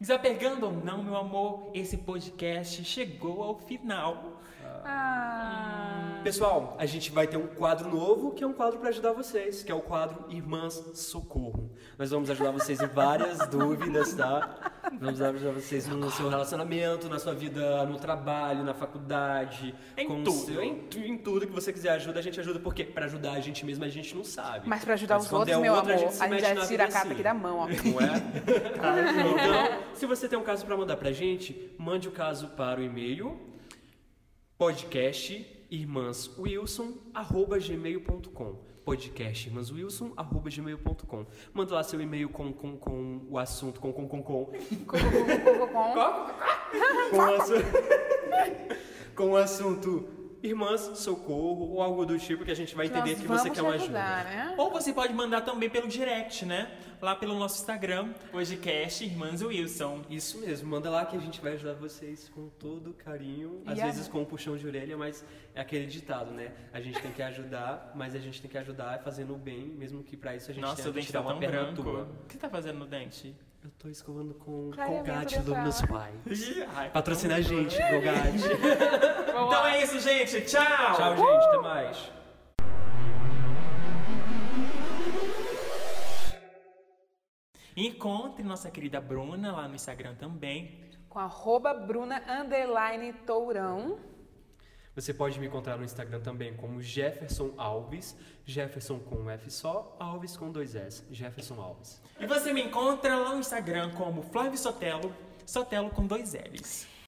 Desapegando ou não, meu amor, esse podcast chegou ao final. Ah. Pessoal, a gente vai ter um quadro novo, que é um quadro para ajudar vocês, que é o quadro Irmãs Socorro. Nós vamos ajudar vocês em várias dúvidas, tá? Vamos ajudar vocês no seu relacionamento, na sua vida no trabalho, na faculdade, Em com o tudo. seu- em, tu- em tudo que você quiser ajuda, a gente ajuda, porque para ajudar a gente mesmo a gente não sabe. Mas pra ajudar Mas os outros, é meu outro, amor, a se gente, mete já na tira a carta assim. aqui da mão, ó. Não é? Então, se você tem um caso para mandar pra gente, mande o caso para o e-mail podcast irmãswilson@gmail.com podcast irmãswilson@gmail.com Manda lá seu e-mail com, com, com o assunto com com com com Com, o assunto, com o assunto irmãs socorro ou algo do tipo que a gente vai entender Nós que você quer uma ajuda. né? Ou você pode mandar também pelo direct, né? Lá pelo nosso Instagram, podcast Irmãs Wilson. Isso mesmo, manda lá que a gente vai ajudar vocês com todo carinho, às a- vezes com um puxão de orelha, mas é aquele ditado, né? A gente tem que ajudar, mas a gente tem que ajudar fazendo o bem, mesmo que pra isso a gente Nossa, tenha o que dente tirar tá uma perna branco. tua. O que você tá fazendo no dente? Eu tô escovando com Clareamento Colgate do dental. meus pais. Ai, Patrocina a gente, Colgate. Então é isso, gente. Tchau! Tchau, gente, até mais. Encontre nossa querida Bruna lá no Instagram também. Com arroba Bruna underline Tourão. Você pode me encontrar no Instagram também como Jefferson Alves, Jefferson com um F só, Alves com dois S, Jefferson Alves. E você me encontra lá no Instagram como Flávio Sotelo, Sotelo com dois L's.